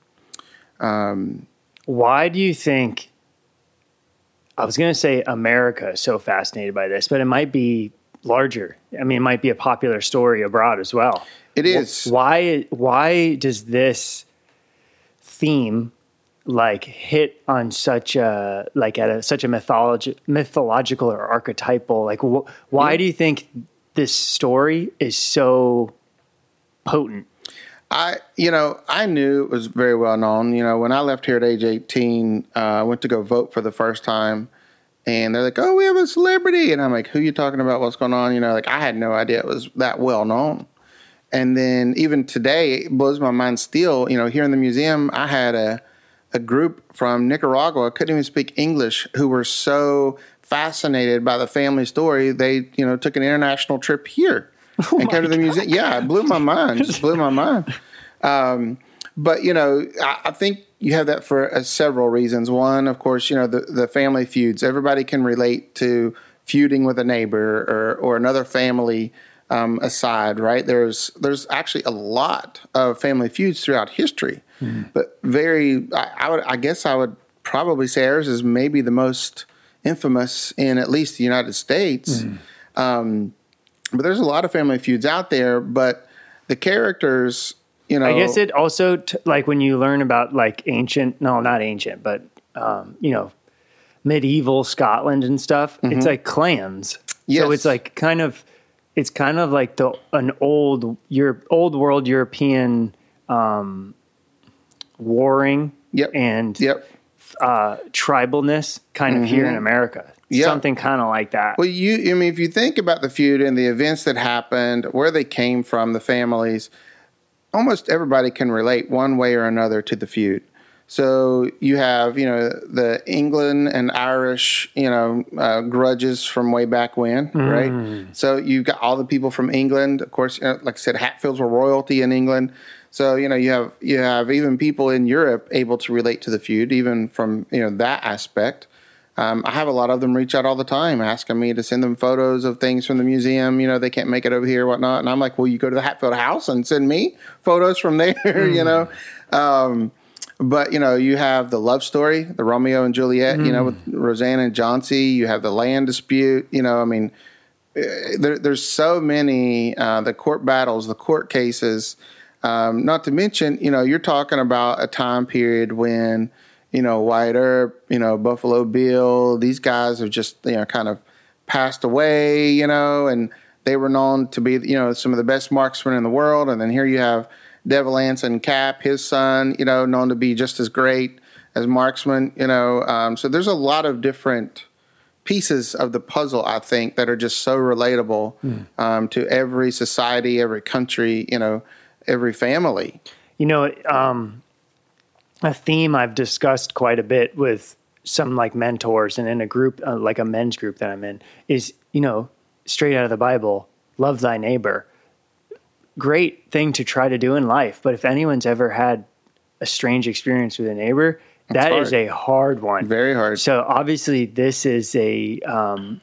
Um, Why do you think? I was going to say America is so fascinated by this, but it might be larger. I mean, it might be a popular story abroad as well. It is. Why? Why does this theme like hit on such a like at a, such a mythology mythological or archetypal like wh- why do you think this story is so potent i you know i knew it was very well known. You know when i left here at age 18 uh, i went to go vote for the first time and they're like oh we have a celebrity and i'm like who you talking about? What's going on? You know like i had no idea it was that well known. And then even today it blows my mind still you know here in the museum i had a a group from Nicaragua couldn't even speak English who were so fascinated by the family story they you know took an international trip here oh and came to the museum. Yeah, it blew my mind. Just blew my mind. Um, but you know, I, I, think you have that for uh, several reasons. One, of course, you know the the family feuds. Everybody can relate to feuding with a neighbor or or another family um, aside, right? There's there's actually a lot of family feuds throughout history, mm-hmm. but very I, I, would I guess I would probably say ours is maybe the most infamous in at least the United States. Mm-hmm. Um, but there's a lot of family feuds out there, but the characters, you know, I guess it also t- like when you learn about like ancient, no, not ancient, but um, you know, medieval Scotland and stuff. Mm-hmm. It's like clans. Yes. So it's like kind of it's kind of like the an old your old world European um, warring yep. and yep. Uh, tribalness kind of mm-hmm. here in America. Yep. Something kind of like that. Well, you I mean if you think about the feud and the events that happened, where they came from, the families, almost everybody can relate one way or another to the feud. So you have, you know, the England and Irish, you know, uh, grudges from way back when, mm. right? So you've got all the people from England. Of course, you know, like I said, Hatfields were royalty in England. So you know, you have you have even people in Europe able to relate to the feud, even from you know that aspect. Um, I have a lot of them reach out all the time, asking me to send them photos of things from the museum. You know, they can't make it over here, or whatnot. And I'm like, well, you go to the Hatfield House and send me photos from there. Mm. you know. Um, but you know, you have the love story, the Romeo and Juliet. Mm. You know, with mm. Roseanne and Johnse. You have the land dispute. You know, I mean, eh, there, there's so many uh, the court battles, the court cases. Um, not to mention, you know, you're talking about a time period when you know Wyatt Earp, you know Buffalo Bill. These guys have just you know kind of passed away. You know, and they were known to be you know some of the best marksmen in the world. And then here you have Devil Anson Cap, his son, you know, known to be just as great as marksman, you know. Um, so there's a lot of different pieces of the puzzle, I think, that are just so relatable mm. um, to every society, every country, you know, every family. You know, um, a theme I've discussed quite a bit with some like mentors and in a group, uh, like a men's group that I'm in, is, you know, straight out of the Bible, love thy neighbor great thing to try to do in life. But if anyone's ever had a strange experience with a neighbor, That's that hard. is a hard one. Very hard. So obviously, this is a um,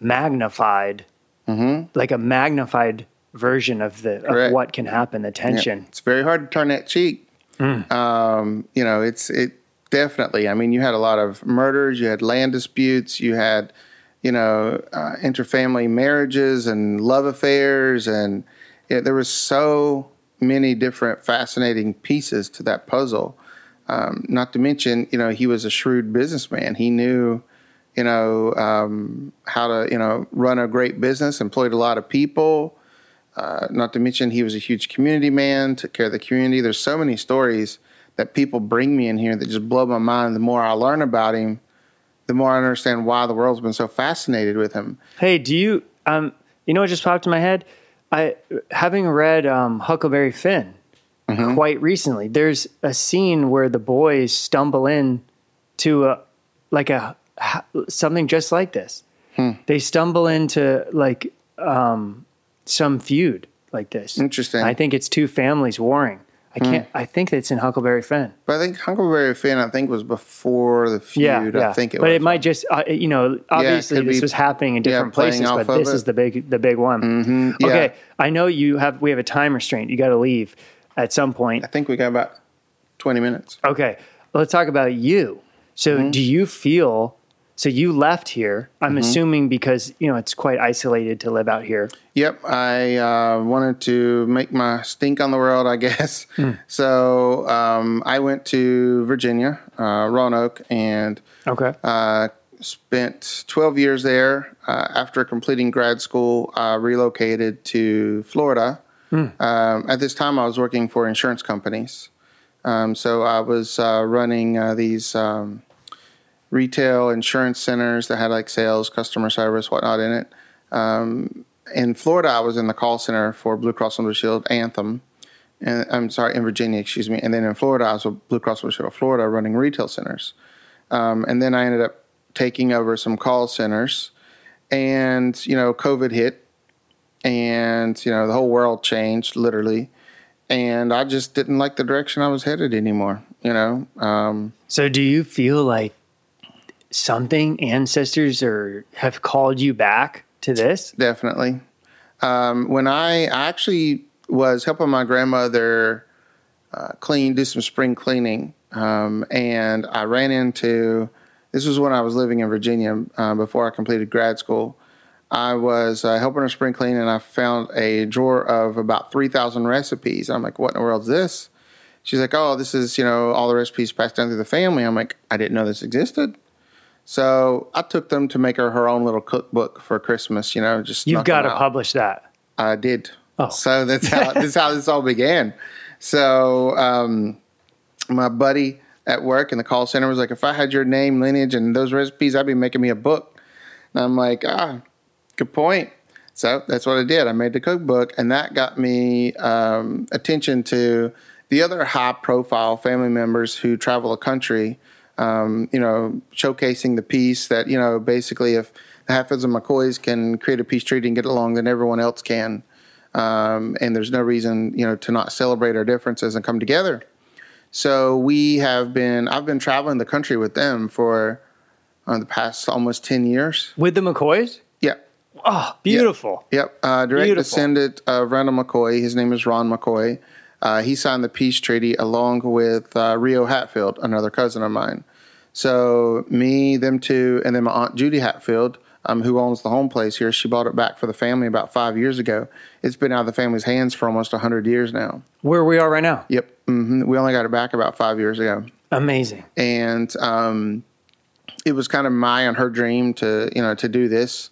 magnified, mm-hmm. like a magnified version of the of what can happen. The tension. Yeah. It's very hard to turn that cheek. Mm. Um, you know, it's it definitely. I mean, you had a lot of murders. You had land disputes. You had, you know, uh, interfamily marriages and love affairs and yeah, there was so many different fascinating pieces to that puzzle. Um, not to mention, you know, he was a shrewd businessman. He knew, you know, um, how to, you know, run a great business, employed a lot of people. Uh, not to mention, he was a huge community man, took care of the community. There's so many stories that people bring me in here that just blow my mind. The more I learn about him, the more I understand why the world's been so fascinated with him. Hey, do you, um, you know what just popped in my head? I having read um, Huckleberry Finn mm-hmm. quite recently. There's a scene where the boys stumble in to a like a something just like this. Hmm. They stumble into like um, some feud like this. Interesting. I think it's two families warring. I can't. I think it's in Huckleberry Finn. But I think Huckleberry Finn, I think, was before the feud. Yeah, yeah. I think it was. but was. it might just, uh, you know, obviously could this be- was happening in different playing places, but this it. is the big, the big one. Mm-hmm. yeah. Okay, I know you have. We have a time restraint. You got to leave at some point. I think we got about 20 minutes. Okay, let's talk about you. So, Mm-hmm. do you feel? So you left here. I'm Mm-hmm. assuming because you know it's quite isolated to live out here. Yep, I uh, wanted to make my stink on the world, I guess. Hmm. So um, I went to Virginia, uh, Roanoke, and Okay. uh, spent 12 years there. Uh, after completing grad school, I relocated to Florida. Um, at this time, I was working for insurance companies. Um, so I was uh, running uh, these um, retail insurance centers that had like sales, customer service, whatnot in it. Um, in Florida, I was in the call center for Blue Cross Blue Shield Anthem. And I'm sorry, in Virginia, excuse me. And then in Florida, I was with Blue Cross Blue Shield of Florida running retail centers. Um, and then I ended up taking over some call centers. And, you know, COVID hit and, you know, the whole world changed literally. And I just didn't like the direction I was headed anymore, you know. Um, So, do you feel like something ancestors or have called you back to this? definitely. Um, when I, I actually was helping my grandmother uh, clean, do some spring cleaning, um, and I ran into. This was when I was living in Virginia uh, before I completed grad school. I was uh, helping her spring clean, and I found a drawer of about three thousand recipes. I'm like, "What in the world is this?" She's like, "Oh, this is you know all the recipes passed down through the family." I'm like, "I didn't know this existed." So I took them to make her her own little cookbook for Christmas. You know, just You've got to out. publish that. I did. Oh. So that's how this how this all began. So um, my buddy at work in the call center was like, if I had your name, lineage, and those recipes, I'd be making me a book. And I'm like, ah, good point. So that's what I did. I made the cookbook, and that got me um, attention to the other high profile family members who travel the country, um, you know, showcasing the peace that, you know, basically if the Hatfields and McCoys can create a peace treaty and get along, then everyone else can. Um, and there's no reason, you know, to not celebrate our differences and come together. So we have been, I've been traveling the country with them for uh, the past almost 10 years. With the McCoys? Yeah. Oh, beautiful. Yep. Uh, direct Beautiful. descendant of Randall McCoy. His name is Ron McCoy. Uh, he signed the peace treaty along with uh, Reo Hatfield, another cousin of mine. So me, them two, and then my aunt Judy Hatfield, um, who owns the home place here, she bought it back for the family about five years ago. It's been out of the family's hands for almost hundred years now. Where we are right now. Yep. hmm We only got it back about five years ago Amazing. and um, it was kind of my and her dream to you know to do this,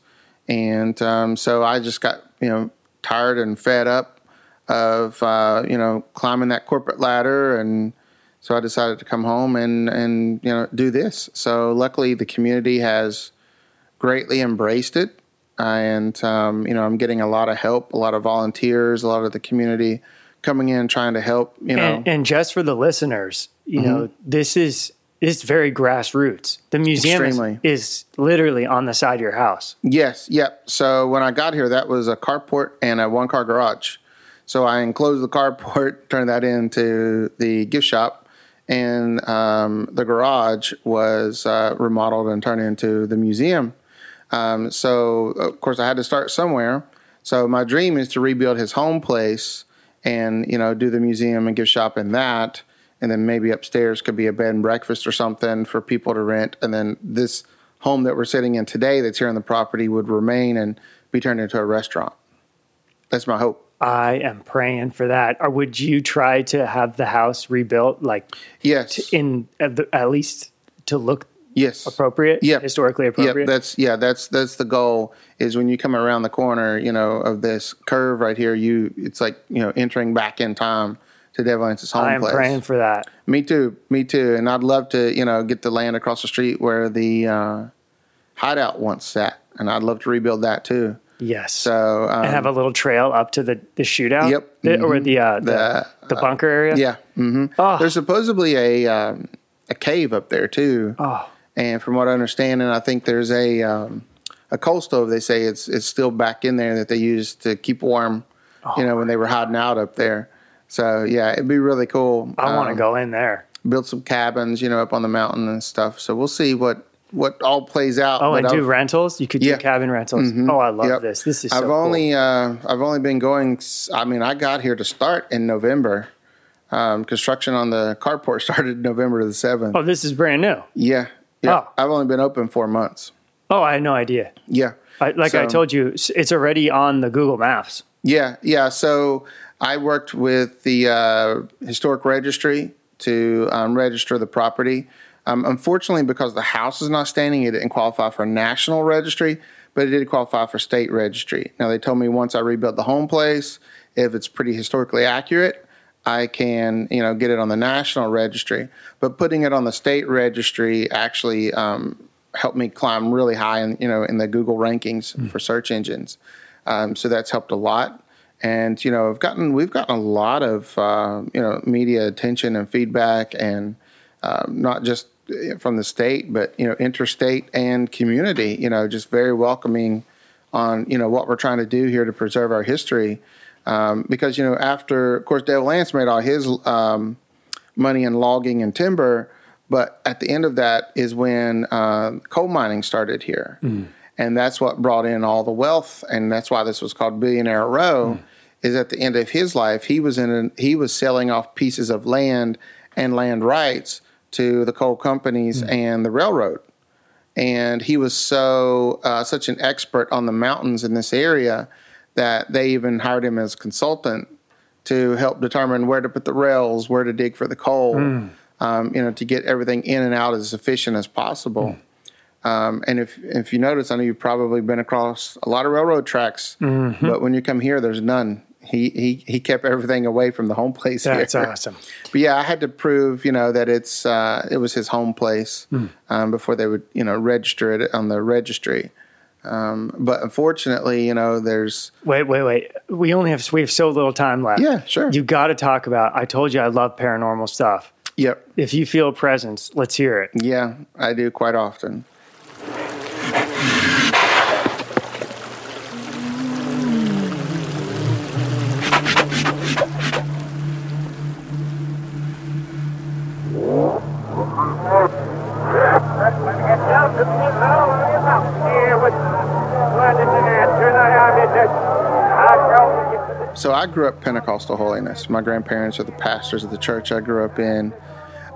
and um, so I just got you know tired and fed up of uh, you know climbing that corporate ladder, and so I decided to come home and and you know do this. So luckily, the community has greatly embraced it, and um, you know I'm getting a lot of help, a lot of volunteers, a lot of the community coming in trying to help. You know, And, and just for the listeners, you know, Mm-hmm. this is it's very grassroots. The museum is, is literally on the side of your house. Yes, yep. So when I got here, that was a carport and a one car garage. So I enclosed the carport, turned that into the gift shop, and um, the garage was uh, remodeled and turned into the museum. Um, so of course I had to start somewhere. So my dream is to rebuild his home place and you know do the museum and gift shop in that, and then maybe upstairs could be a bed and breakfast or something for people to rent, and then this home that we're sitting in today that's here on the property would remain and be turned into a restaurant. That's my hope. I am praying for that. Or would you try to have the house rebuilt, like Yes. in at, the, at least to look yes. appropriate, yeah, historically Yep, appropriate? that's yeah, that's that's the goal. Is when you come around the corner, you know, of this curve right here, you it's like you know entering back in time to Devil Anse's home I am place. praying for that. Me too, me too, and I'd love to you know get the land across the street where the uh, hideout once sat, and I'd love to rebuild that too. Yes. So um, and have a little trail up to the, the shootout. Yep. The- or the uh, the, The, the bunker area. yeah, hmm Oh. there's supposedly a um, a cave up there too. Oh, And from what I understand, and I think there's a um, a coal stove. They say it's it's still back in there that they used to keep warm. Oh. You know, when they were hiding out up there. So yeah, it'd be really cool. I want to Um, go in there. build some cabins, you know, up on the mountain and stuff. So we'll see what what all plays out. Oh, and do I've- rentals. You could Yeah. do cabin rentals. Oh, I love Yep. this. This is. I've cool. only uh, I've only been going. I mean, I got here to start in November. Um, construction on the carport started November the seventh. Oh, this is brand new. Yeah, yeah. Oh. I've only been open four months. Oh, I had no idea. Yeah, I, like I told you, it's already on the Google Maps. yeah, yeah. So I worked with the uh, historic registry to um, register the property. Um, unfortunately, because the house is not standing, it didn't qualify for national registry, but it did qualify for state registry. Now they told me once I rebuilt the home place, if it's pretty historically accurate, I can you know get it on the national registry. But putting it on the state registry actually um, helped me climb really high in you know in the Google rankings for search engines. Um, so that's helped a lot. And you know, I've gotten we've gotten a lot of uh, you know media attention and feedback, and um, not just from the state, but you know, interstate and community. You know, just very welcoming on you know what we're trying to do here to preserve our history. Um, because you know, after of course, Devil Anse made all his um, money in logging and timber, but at the end of that is when uh, coal mining started here, and that's what brought in all the wealth, and that's why this was called Billionaire Row. Is at the end of his life, he was in an, he was selling off pieces of land and land rights to the coal companies and the railroad. And he was so uh, such an expert on the mountains in this area that they even hired him as a consultant to help determine where to put the rails, where to dig for the coal, um, you know, to get everything in and out as efficient as possible. Um, and if if you notice, I know you've probably been across a lot of railroad tracks, but when you come here, there's none. He he he kept everything away from the home place. That's here. awesome. But yeah, I had to prove, you know, that it's uh, it was his home place um, before they would, you know, register it on the registry. Um, but unfortunately, you know, there's Wait, wait, wait. We only have we have so little time left. yeah, sure, You got to talk about. I told you I love paranormal stuff. yep, If you feel a presence, let's hear it. yeah, I do quite often. So I grew up Pentecostal holiness. My grandparents are the pastors of the church I grew up in.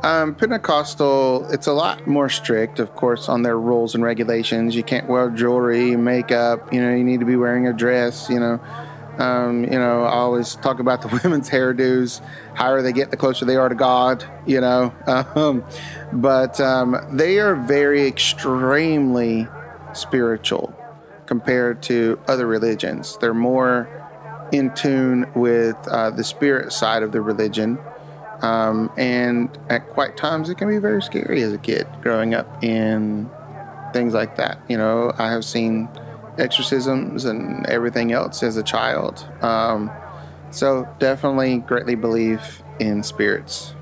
Um, Pentecostal, it's a lot more strict, of course, on their rules and regulations. You can't wear jewelry, makeup. You know, you need to be wearing a dress. You know, um, you know. I always talk about the women's hairdos. Higher they get, the closer they are to God. You know, um, but um, they are very extremely spiritual compared to other religions. They're more in tune with uh, the spirit side of the religion. Um, and at quite times, it can be very scary as a kid growing up in things like that. You know, I have seen exorcisms and everything else as a child. Um, so definitely greatly believe in spirits.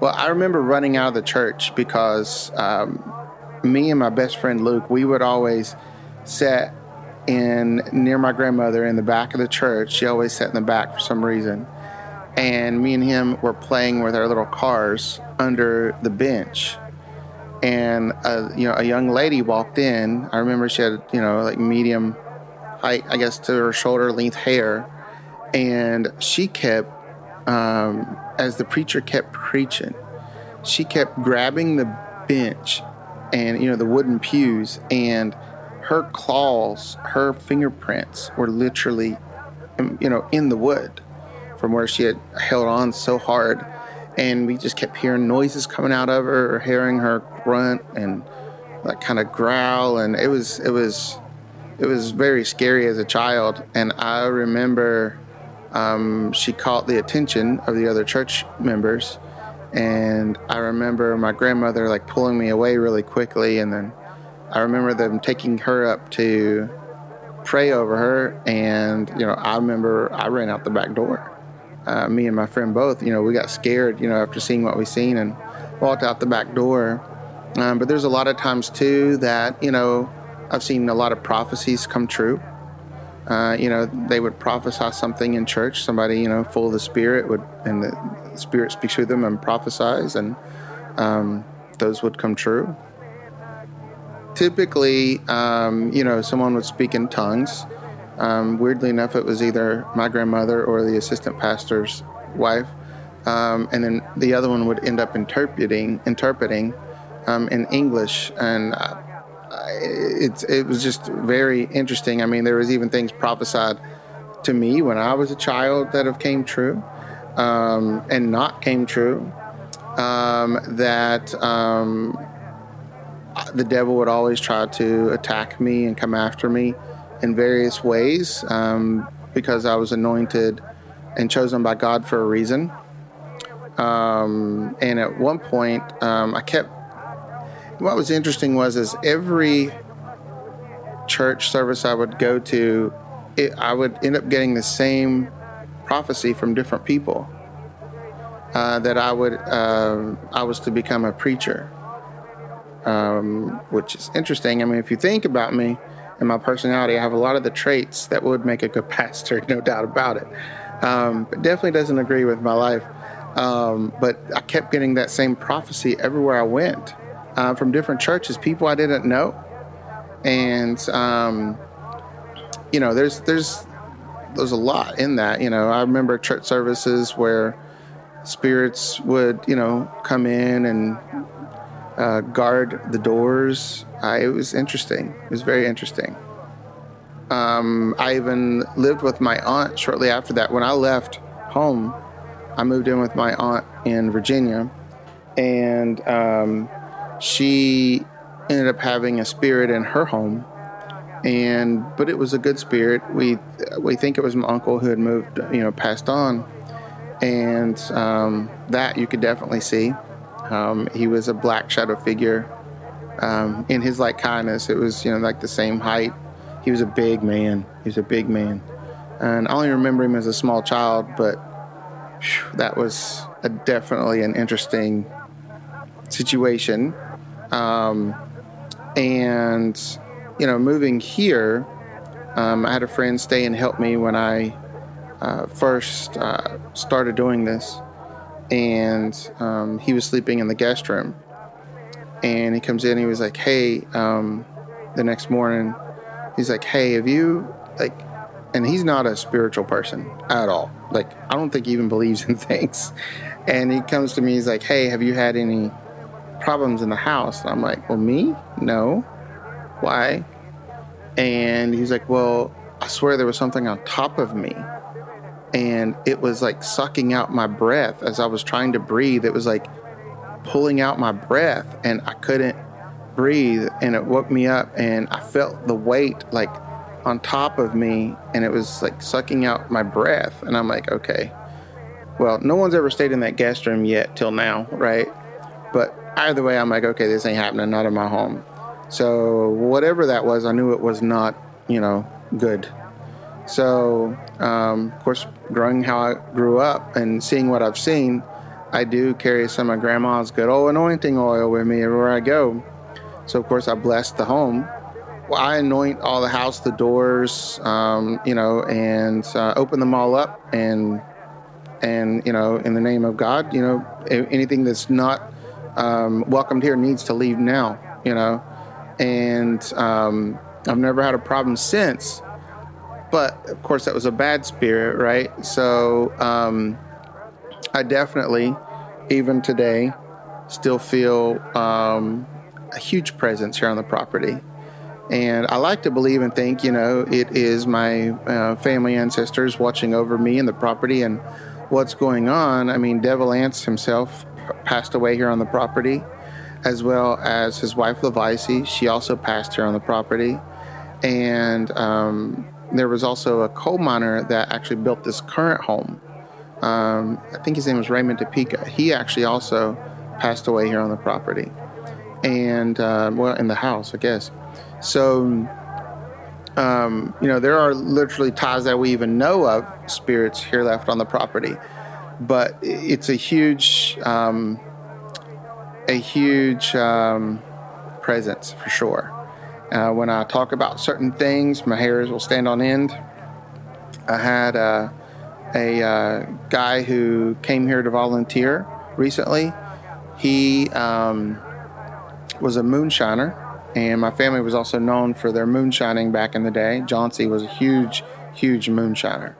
Well, I remember running out of the church because um, me and my best friend Luke, we would always sit in near my grandmother in the back of the church. She always sat in the back for some reason. And me and him were playing with our little cars under the bench. And a, you know, a young lady walked in. I remember she had you know like medium height, I guess, to her shoulder length hair, and she kept um, as the preacher kept preaching, she kept grabbing the bench and you know the wooden pews and her claws her fingerprints were literally um, you know in the wood from where she had held on so hard. And we just kept hearing noises coming out of her or hearing her grunt and like kind of growl. And it was it was it was very scary as a child. And i remember um, she caught the attention of the other church members. And i remember my grandmother like pulling me away really quickly. And then i remember them taking her up to pray over her and you know i remember i ran out the back door uh, me and my friend both you know we got scared you know after seeing what we seen and walked out the back door um, but there's a lot of times too that you know i've seen a lot of prophecies come true Uh, you know, they would prophesy something in church. Somebody, you know, full of the Spirit would, and the Spirit speaks through them and prophesies, and um, those would come true. Typically, um, you know, someone would speak in tongues. Um, weirdly enough, it was either my grandmother or the assistant pastor's wife, um, and then the other one would end up interpreting interpreting um, in English, and it it was just very interesting. I mean, there was even things prophesied to me when I was a child that have came true, um, and not came true. Um, that the devil would always try to attack me and come after me in various ways um, because I was anointed and chosen by God for a reason. Um, and at one point, um, I kept. What was interesting was is every church service I would go to, it, I would end up getting the same prophecy from different people. Uh, that I would uh, I was to become a preacher, um, which is interesting. I mean, if you think about me and my personality, I have a lot of the traits that would make a good pastor, no doubt about it. Um, but definitely doesn't agree with my life. Um, but I kept getting that same prophecy everywhere I went uh, from different churches, people I didn't know, and um, you know, there's there's there's a lot in that. You know, I remember church services where spirits would you know come in and uh, guard the doors. I, it was interesting. It was very interesting. Um, I even lived with my aunt shortly after that. When I left home, I moved in with my aunt in Virginia, and um, she ended up having a spirit in her home. And but it was a good spirit. We we think it was my uncle who had moved, you know, passed on, and um, that you could definitely see. Um, he was a black shadow figure. Um, in his like kindness, it was you know like the same height. He was a big man. He was a big man, and I only remember him as a small child, but whew, that was a, definitely an interesting situation. Um, and you know, moving here, um, I had a friend stay and help me when I uh, first uh, started doing this, and um, he was sleeping in the guest room. And he comes in, he was like, "Hey," um, the next morning, he's like, "Hey, have you like?" And he's not a spiritual person at all. Like, I don't think he even believes in things. And he comes to me, he's like, "Hey, have you had any problems in the house?" And I'm like, "Well, me? No. Why?" And he's like, "Well, I swear there was something on top of me." And it was like sucking out my breath as I was trying to breathe. It was like pulling out my breath, and I couldn't breathe, and it woke me up, and I felt the weight like on top of me, and it was like sucking out my breath. And I'm like, okay, well, no one's ever stayed in that guest room yet till now, right? But either way, I'm like, okay, this ain't happening, not in my home. So whatever that was, I knew it was not, you know, good. So, um, of course, growing how I grew up and seeing what I've seen, I do carry some of Grandma's good old anointing oil with me everywhere I go. So, of course, I bless the home. Well, I anoint all the house, the doors, um, you know, and uh, open them all up, and and you know, in the name of God, you know, anything that's not um, welcomed here needs to leave now, you know, and um, I've never had a problem since but of course that was a bad spirit, right? So um, I definitely, even today, still feel um, a huge presence here on the property. And I like to believe and think, you know, it is my uh, family ancestors watching over me and the property and what's going on. I mean, Devil Anse himself passed away here on the property, as well as his wife Levicy. She also passed here on the property. And um, there was also a coal miner that actually built this current home. Um, I think his name was Raymond Topeka. He actually also passed away here on the property, and uh, well, in the house, I guess. So, um, you know, there are literally ties that we even know of spirits here left on the property, but it's a huge, um, a huge um, presence for sure. Uh, when I talk about certain things, my hairs will stand on end. I had a, a uh, guy who came here to volunteer recently. He um, was a moonshiner, and my family was also known for their moonshining back in the day. Johnse was a huge, huge moonshiner.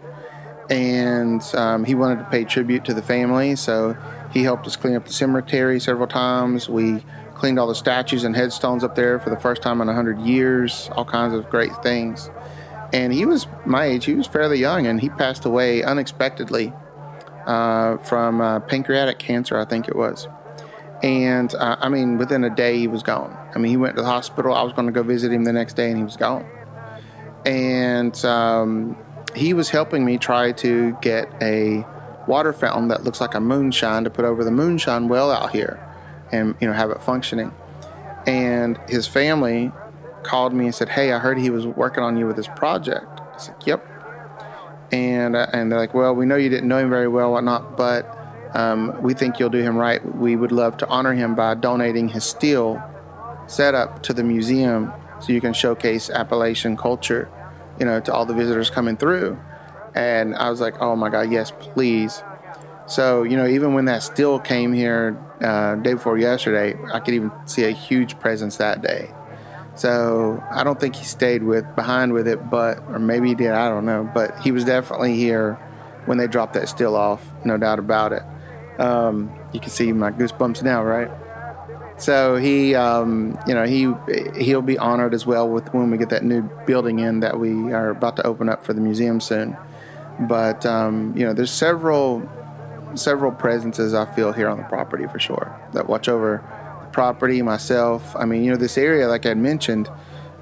And um, he wanted to pay tribute to the family, so he helped us clean up the cemetery several times. We cleaned all the statues and headstones up there for the first time in 100 years, all kinds of great things. And he was my age, he was fairly young, and he passed away unexpectedly uh, from uh, pancreatic cancer, I think it was. And uh, I mean, within a day, he was gone. I mean, he went to the hospital. I was going to go visit him the next day, and he was gone. And um, he was helping me try to get a water fountain that looks like a moonshine to put over the moonshine well out here and you know have it functioning. And his family called me and said hey i heard he was working on you with this project. I said yep. And uh, and they're like well we know you didn't know him very well whatnot but um, we think you'll do him right. We would love to honor him by donating his steel setup to the museum so you can showcase appalachian culture you know to all the visitors coming through. And I was like, oh my God, yes, please. So, you know, even when that steel came here uh, day before yesterday, I could even see a huge presence that day. So I don't think he stayed with behind with it, but or maybe he did. I don't know, but he was definitely here when they dropped that still off. No doubt about it. Um, you can see my goosebumps now, right? So he, um, you know, he he'll be honored as well with when we get that new building in that we are about to open up for the museum soon. But um, you know, there's several several presences I feel here on the property for sure that watch over the property. Myself, I mean, you know, this area, like I mentioned,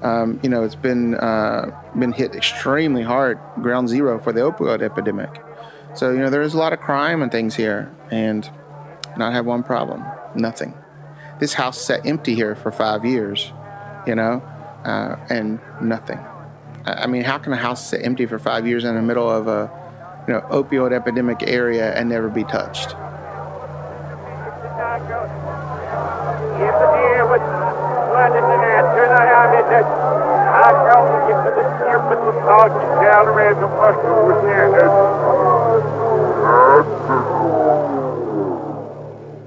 um, you know, it's been uh, been hit extremely hard, ground zero for the opioid epidemic. So you know, there's a lot of crime and things here, and not have one problem, nothing. This house sat empty here for five years, you know, uh, and nothing. I mean, how can a house sit empty for five years in the middle of a you know opioid epidemic area and never be touched?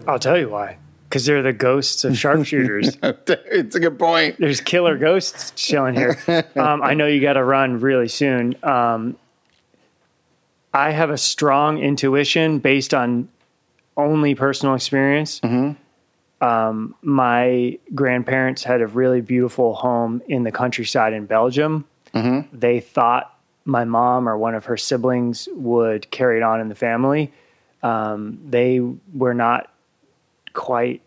I'll tell you why because they're the ghosts of sharpshooters. it's a good point. There's killer ghosts chilling here. Um, I know you got to run really soon. Um, I have a strong intuition based on only personal experience. Mm-hmm. Um, my grandparents had a really beautiful home in the countryside in Belgium. Mm-hmm. They thought my mom or one of her siblings would carry it on in the family. Um, they were not quite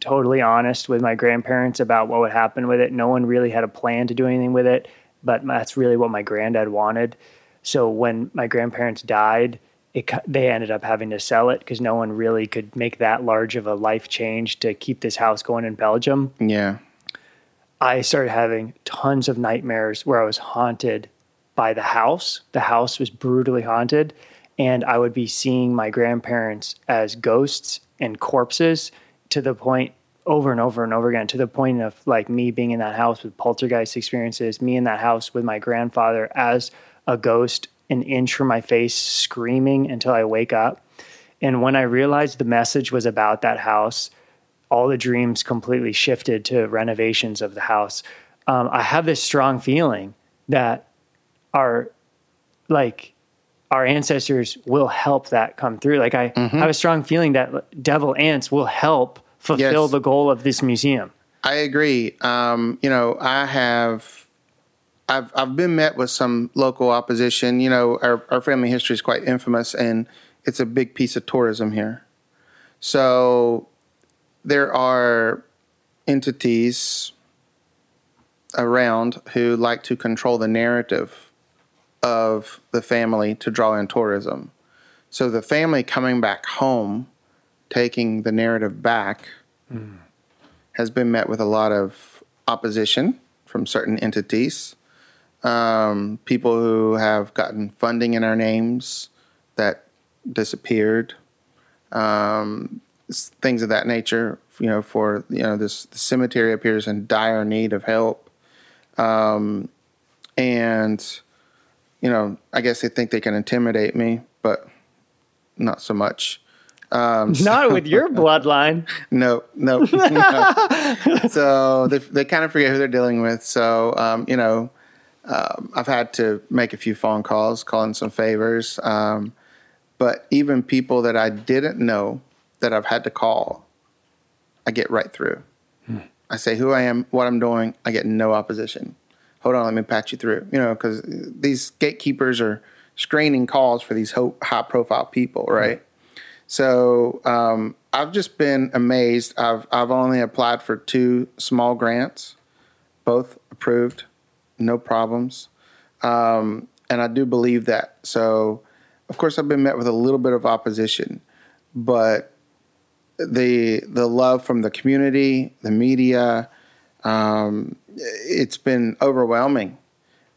totally honest with my grandparents about what would happen with it. No one really had a plan to do anything with it, but that's really what my granddad wanted. So when my grandparents died, it, they ended up having to sell it because no one really could make that large of a life change to keep this house going in Belgium. Yeah. I started having tons of nightmares where I was haunted by the house. The house was brutally haunted, and I would be seeing my grandparents as ghosts and corpses to the point over and over and over again to the point of like me being in that house with poltergeist experiences, me in that house with my grandfather as a ghost an inch from my face screaming until I wake up. And when I realized the message was about that house, all the dreams completely shifted to renovations of the house. Um, I have this strong feeling that our like our ancestors will help that come through. Like I mm-hmm. have a strong feeling that Devil Anse will help fulfill yes. the goal of this museum. I agree. Um, you know, I have, I've, I've been met with some local opposition. You know, our, our family history is quite infamous, and it's a big piece of tourism here. So there are entities around who like to control the narrative of the family to draw in tourism. So the family coming back home, taking the narrative back, mm. has been met with a lot of opposition from certain entities. Um, people who have gotten funding in our names that disappeared, um, things of that nature. You know, for you know, this the cemetery appears in dire need of help, um, and you know, I guess they think they can intimidate me, but not so much. Um, not with your bloodline. No, no. no. so they they kind of forget who they're dealing with. So um, you know, um, I've had to make a few phone calls, calling some favors. Um, but even people that I didn't know that I've had to call, I get right through. Hmm. I say who I am, what I'm doing. I get no opposition. Hold on, let me patch you through. You know, because these gatekeepers are screening calls for these high profile people, right? Hmm. So um, I've just been amazed. I've I've only applied for two small grants, both approved, no problems, um, and I do believe that. So, of course, I've been met with a little bit of opposition, but the the love from the community, the media, um, it's been overwhelming,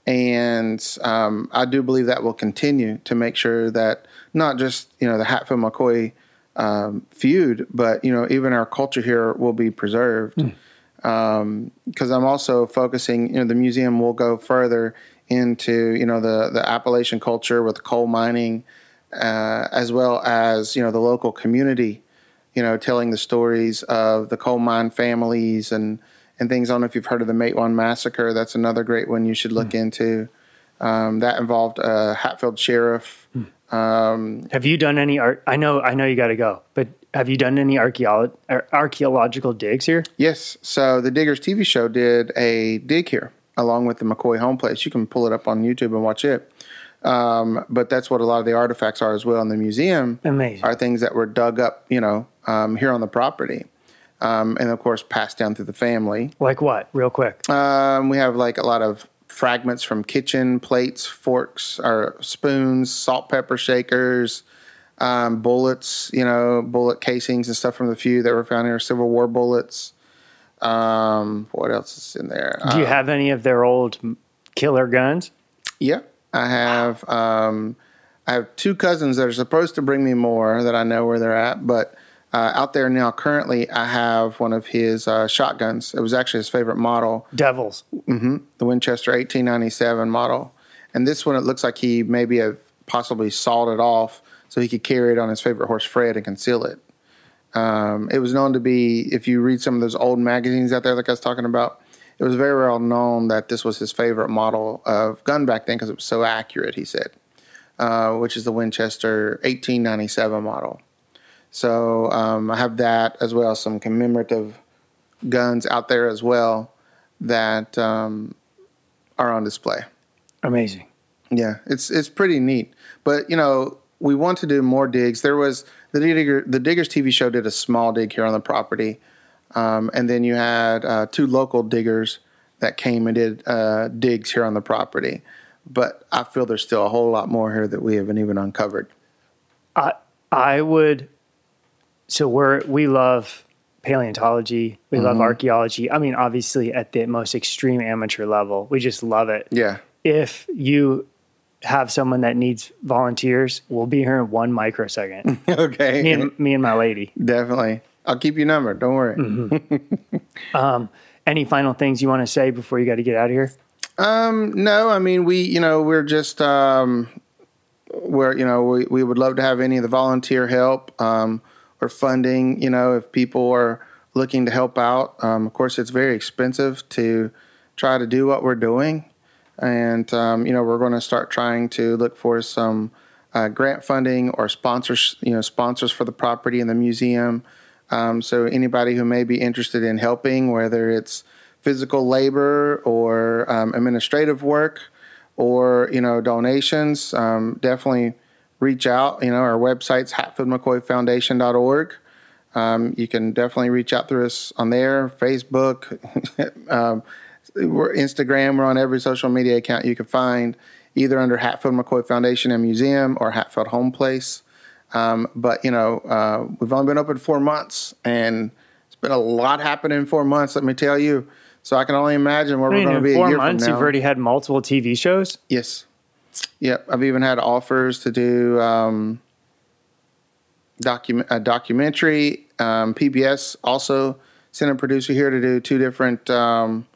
and um, I do believe that will continue to make sure that not just you know the Hatfield McCoy um, feud, but you know even our culture here will be preserved. Because um, I'm also focusing, you know, the museum will go further into you know the the Appalachian culture with coal mining, uh, as well as you know the local community, you know, telling the stories of the coal mine families and and things. I don't know if you've heard of the Matewan massacre. That's another great one you should look mm. into. Um, that involved a Hatfield sheriff. Mm. Um, have you done any art? I know, I know you got to go, but have you done any archeolo- archaeological digs here? Yes. So the Diggers TV show did a dig here along with the McCoy home place. You can pull it up on YouTube and watch it. Um, but that's what a lot of the artifacts are as well in the museum. Amazing. Are things that were dug up, you know, um, here on the property. Um, and of course passed down through the family. Like what? Real quick. Um, we have like a lot of fragments from kitchen plates, forks, or spoons, salt, pepper shakers, um, bullets, you know, bullet casings and stuff from the few that were found here, Civil War bullets. Um, what else is in there? Do you um, have any of their old killer guns? Yeah, I have. Um, I have two cousins that are supposed to bring me more that I know where they're at, but uh, out there now, currently, I have one of his uh, shotguns. It was actually his favorite model. Devils. Mm-hmm. The Winchester 1897 model. And this one, it looks like he maybe have possibly sawed it off so he could carry it on his favorite horse, Fred, and conceal it. Um, it was known to be, if you read some of those old magazines out there, like I was talking about, it was very well known that this was his favorite model of gun back then because it was so accurate, he said, uh, which is the Winchester 1897 model. So um, I have that as well, some commemorative guns out there as well that um, are on display. Amazing. Yeah, it's it's pretty neat. But you know, we want to do more digs. There was the digger the Diggers TV show did a small dig here on the property, um, and then you had uh, two local diggers that came and did uh, digs here on the property. But I feel there's still a whole lot more here that we haven't even uncovered. I I would so we're we love paleontology, we mm-hmm. love archaeology. I mean, obviously at the most extreme amateur level, we just love it. Yeah. If you have someone that needs volunteers, we'll be here in one microsecond. okay. Me and me and my lady. Definitely. I'll keep your number. Don't worry. Mm-hmm. um, any final things you want to say before you got to get out of here? Um, no, I mean we, you know, we're just um, we're you know we we would love to have any of the volunteer help. Um, or funding. You know, if people are looking to help out, um, of course, it's very expensive to try to do what we're doing, and um, you know, we're going to start trying to look for some uh, grant funding or sponsors. You know, sponsors for the property and the museum. Um, so anybody who may be interested in helping, whether it's physical labor or um, administrative work or you know donations, um, definitely reach out. You know, our website's hatfieldmccoyfoundation.org. Um, you can definitely reach out through us on there, Facebook, um, we're Instagram. We're on every social media account you can find, either under Hatfield McCoy Foundation and Museum or Hatfield Home Place. Um, but you know, uh, we've only been open four months, and it's been a lot happening in four months. Let me tell you. So I can only imagine where I mean, we're going to be. Four months. You've already had multiple TV shows. Yes. Yep, I've even had offers to do um, document a documentary. Um, PBS also sent a producer here to do two different um,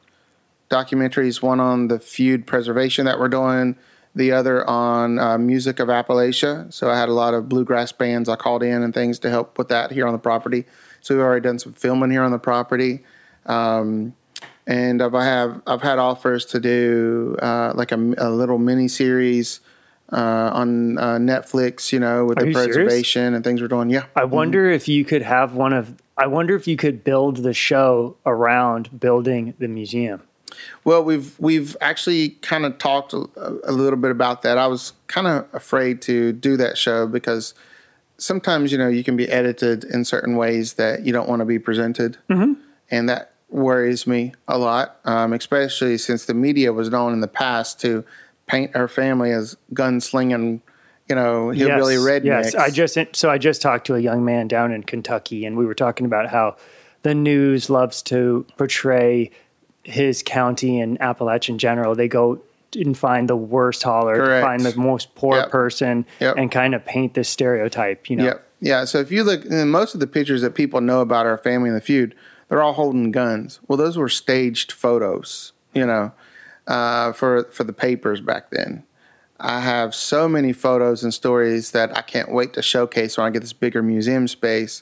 documentaries. One on the feud preservation that we're doing, the other on uh, music of Appalachia. So I had a lot of bluegrass bands I called in and things to help with that here on the property. So we've already done some filming here on the property. Um, and I've, I have I've had offers to do uh, like a, a little mini series uh, on uh, Netflix, you know, with Are the you serious? preservation and things we're doing. Yeah, I wonder if you could have one of. I wonder if you could build the show around building the museum. Well, we've we've actually kind of talked a, a little bit about that. I was kind of afraid to do that show because sometimes you know you can be edited in certain ways that you don't want to be presented, mm-hmm. and that worries me a lot. Um, especially since the media was known in the past to paint our family as gunslinging, you know, hillbilly rednecks. Yes, I just so I just talked to a young man down in Kentucky, and we were talking about how the news loves to portray his county and Appalachia in general. They go and find the worst hauler, Correct. find the most poor Yep. person, Yep. and kind of paint this stereotype. You know, Yep. Yeah. So if you look, and most of the pictures that people know about our family in the feud, they're all holding guns. Well, those were staged photos, you know, uh, for for the papers back then. I have so many photos and stories that I can't wait to showcase when I get this bigger museum space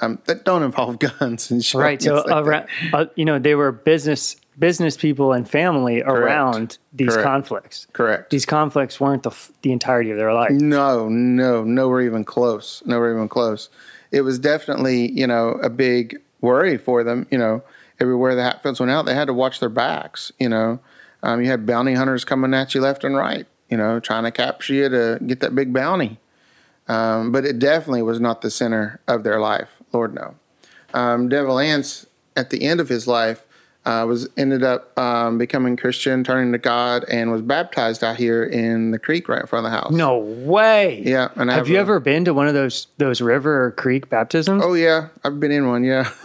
um, that don't involve guns and shit. right. So around, uh, you know, they were business business people and family around these Correct. conflicts. correct. These conflicts weren't the f- the entirety of their life. No, no, nowhere even close. Nowhere even close. It was definitely, you know, a big worry for them. You know, everywhere the Hatfields went out, they had to watch their backs. You know, um, you had bounty hunters coming at you left and right. You know, trying to capture you to get that big bounty. Um, but it definitely was not the center of their life. Lord no. Um, Devil Anse at the end of his life uh, was ended up um, becoming Christian, turning to God, and was baptized out here in the creek right in front of the house. No way. Yeah, and I have have you a- ever been to one of those those river or creek baptisms? Oh yeah, I've been in one. Yeah,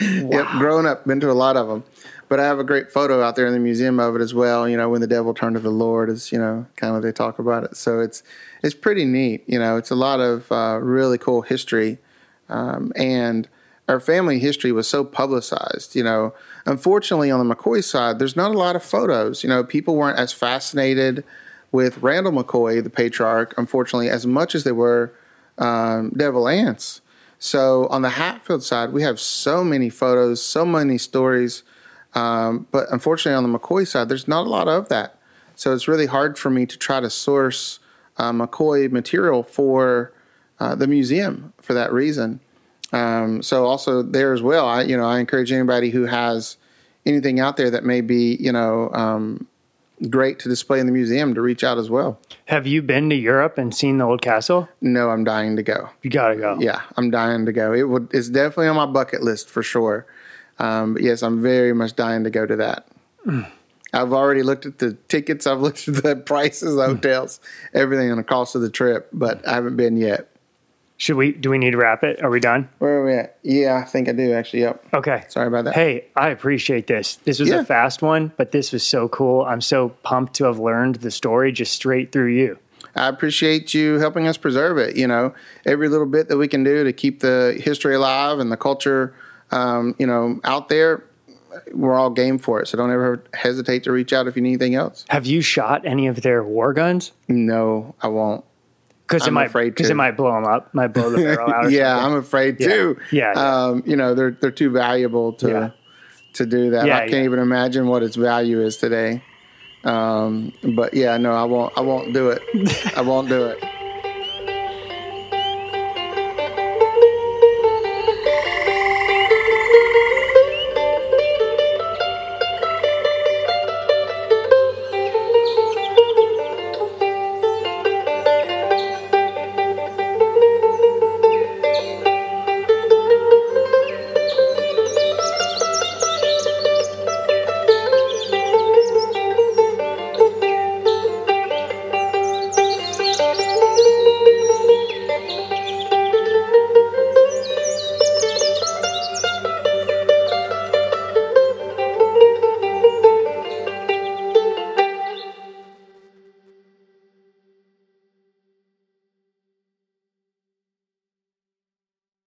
yep. Growing up, been to a lot of them. But I have a great photo out there in the museum of it as well. You know, when the devil turned to the Lord, is you know kind of they talk about it. So it's it's pretty neat. You know, it's a lot of uh, really cool history, um, and our family history was so publicized. You know, unfortunately on the McCoy side, there's not a lot of photos. You know, people weren't as fascinated with Randall McCoy, the patriarch, unfortunately, as much as they were um, Devil Anse. So on the Hatfield side, we have so many photos, so many stories, um, but unfortunately on the McCoy side, there's not a lot of that. So it's really hard for me to try to source uh, McCoy material for uh, the museum for that reason. Um, so also there as well, I you know I encourage anybody who has anything out there that may be you know um, great to display in the museum to reach out as well. Have you been to Europe and seen the old castle? No, I'm dying to go. You gotta go. Yeah, I'm dying to go. It would. It's definitely on my bucket list for sure. Um, but yes, I'm very much dying to go to that. I've already looked at the tickets. I've looked at the prices, the hotels, everything, and the cost of the trip, but I haven't been yet. Should we? Do we need to wrap it? Are we done? Where are we at? Yeah, I think I do actually. Yep. Okay. Sorry about that. Hey, I appreciate this. This was Yeah. a fast one, but this was so cool. I'm so pumped to have learned the story just straight through you. I appreciate you helping us preserve it. You know, every little bit that we can do to keep the history alive and the culture, um, you know, out there. We're all game for it. So don't ever hesitate to reach out if you need anything else. Have you shot any of their war guns? No, I won't. Because it might because it might blow them up, might blow the barrel out. Yeah, something. I'm afraid too. Yeah, yeah. Um, you know, they're they're too valuable to Yeah. to do that. Yeah, I can't even imagine what its value is today. Um, but yeah, no, I won't. I won't do it. I won't do it.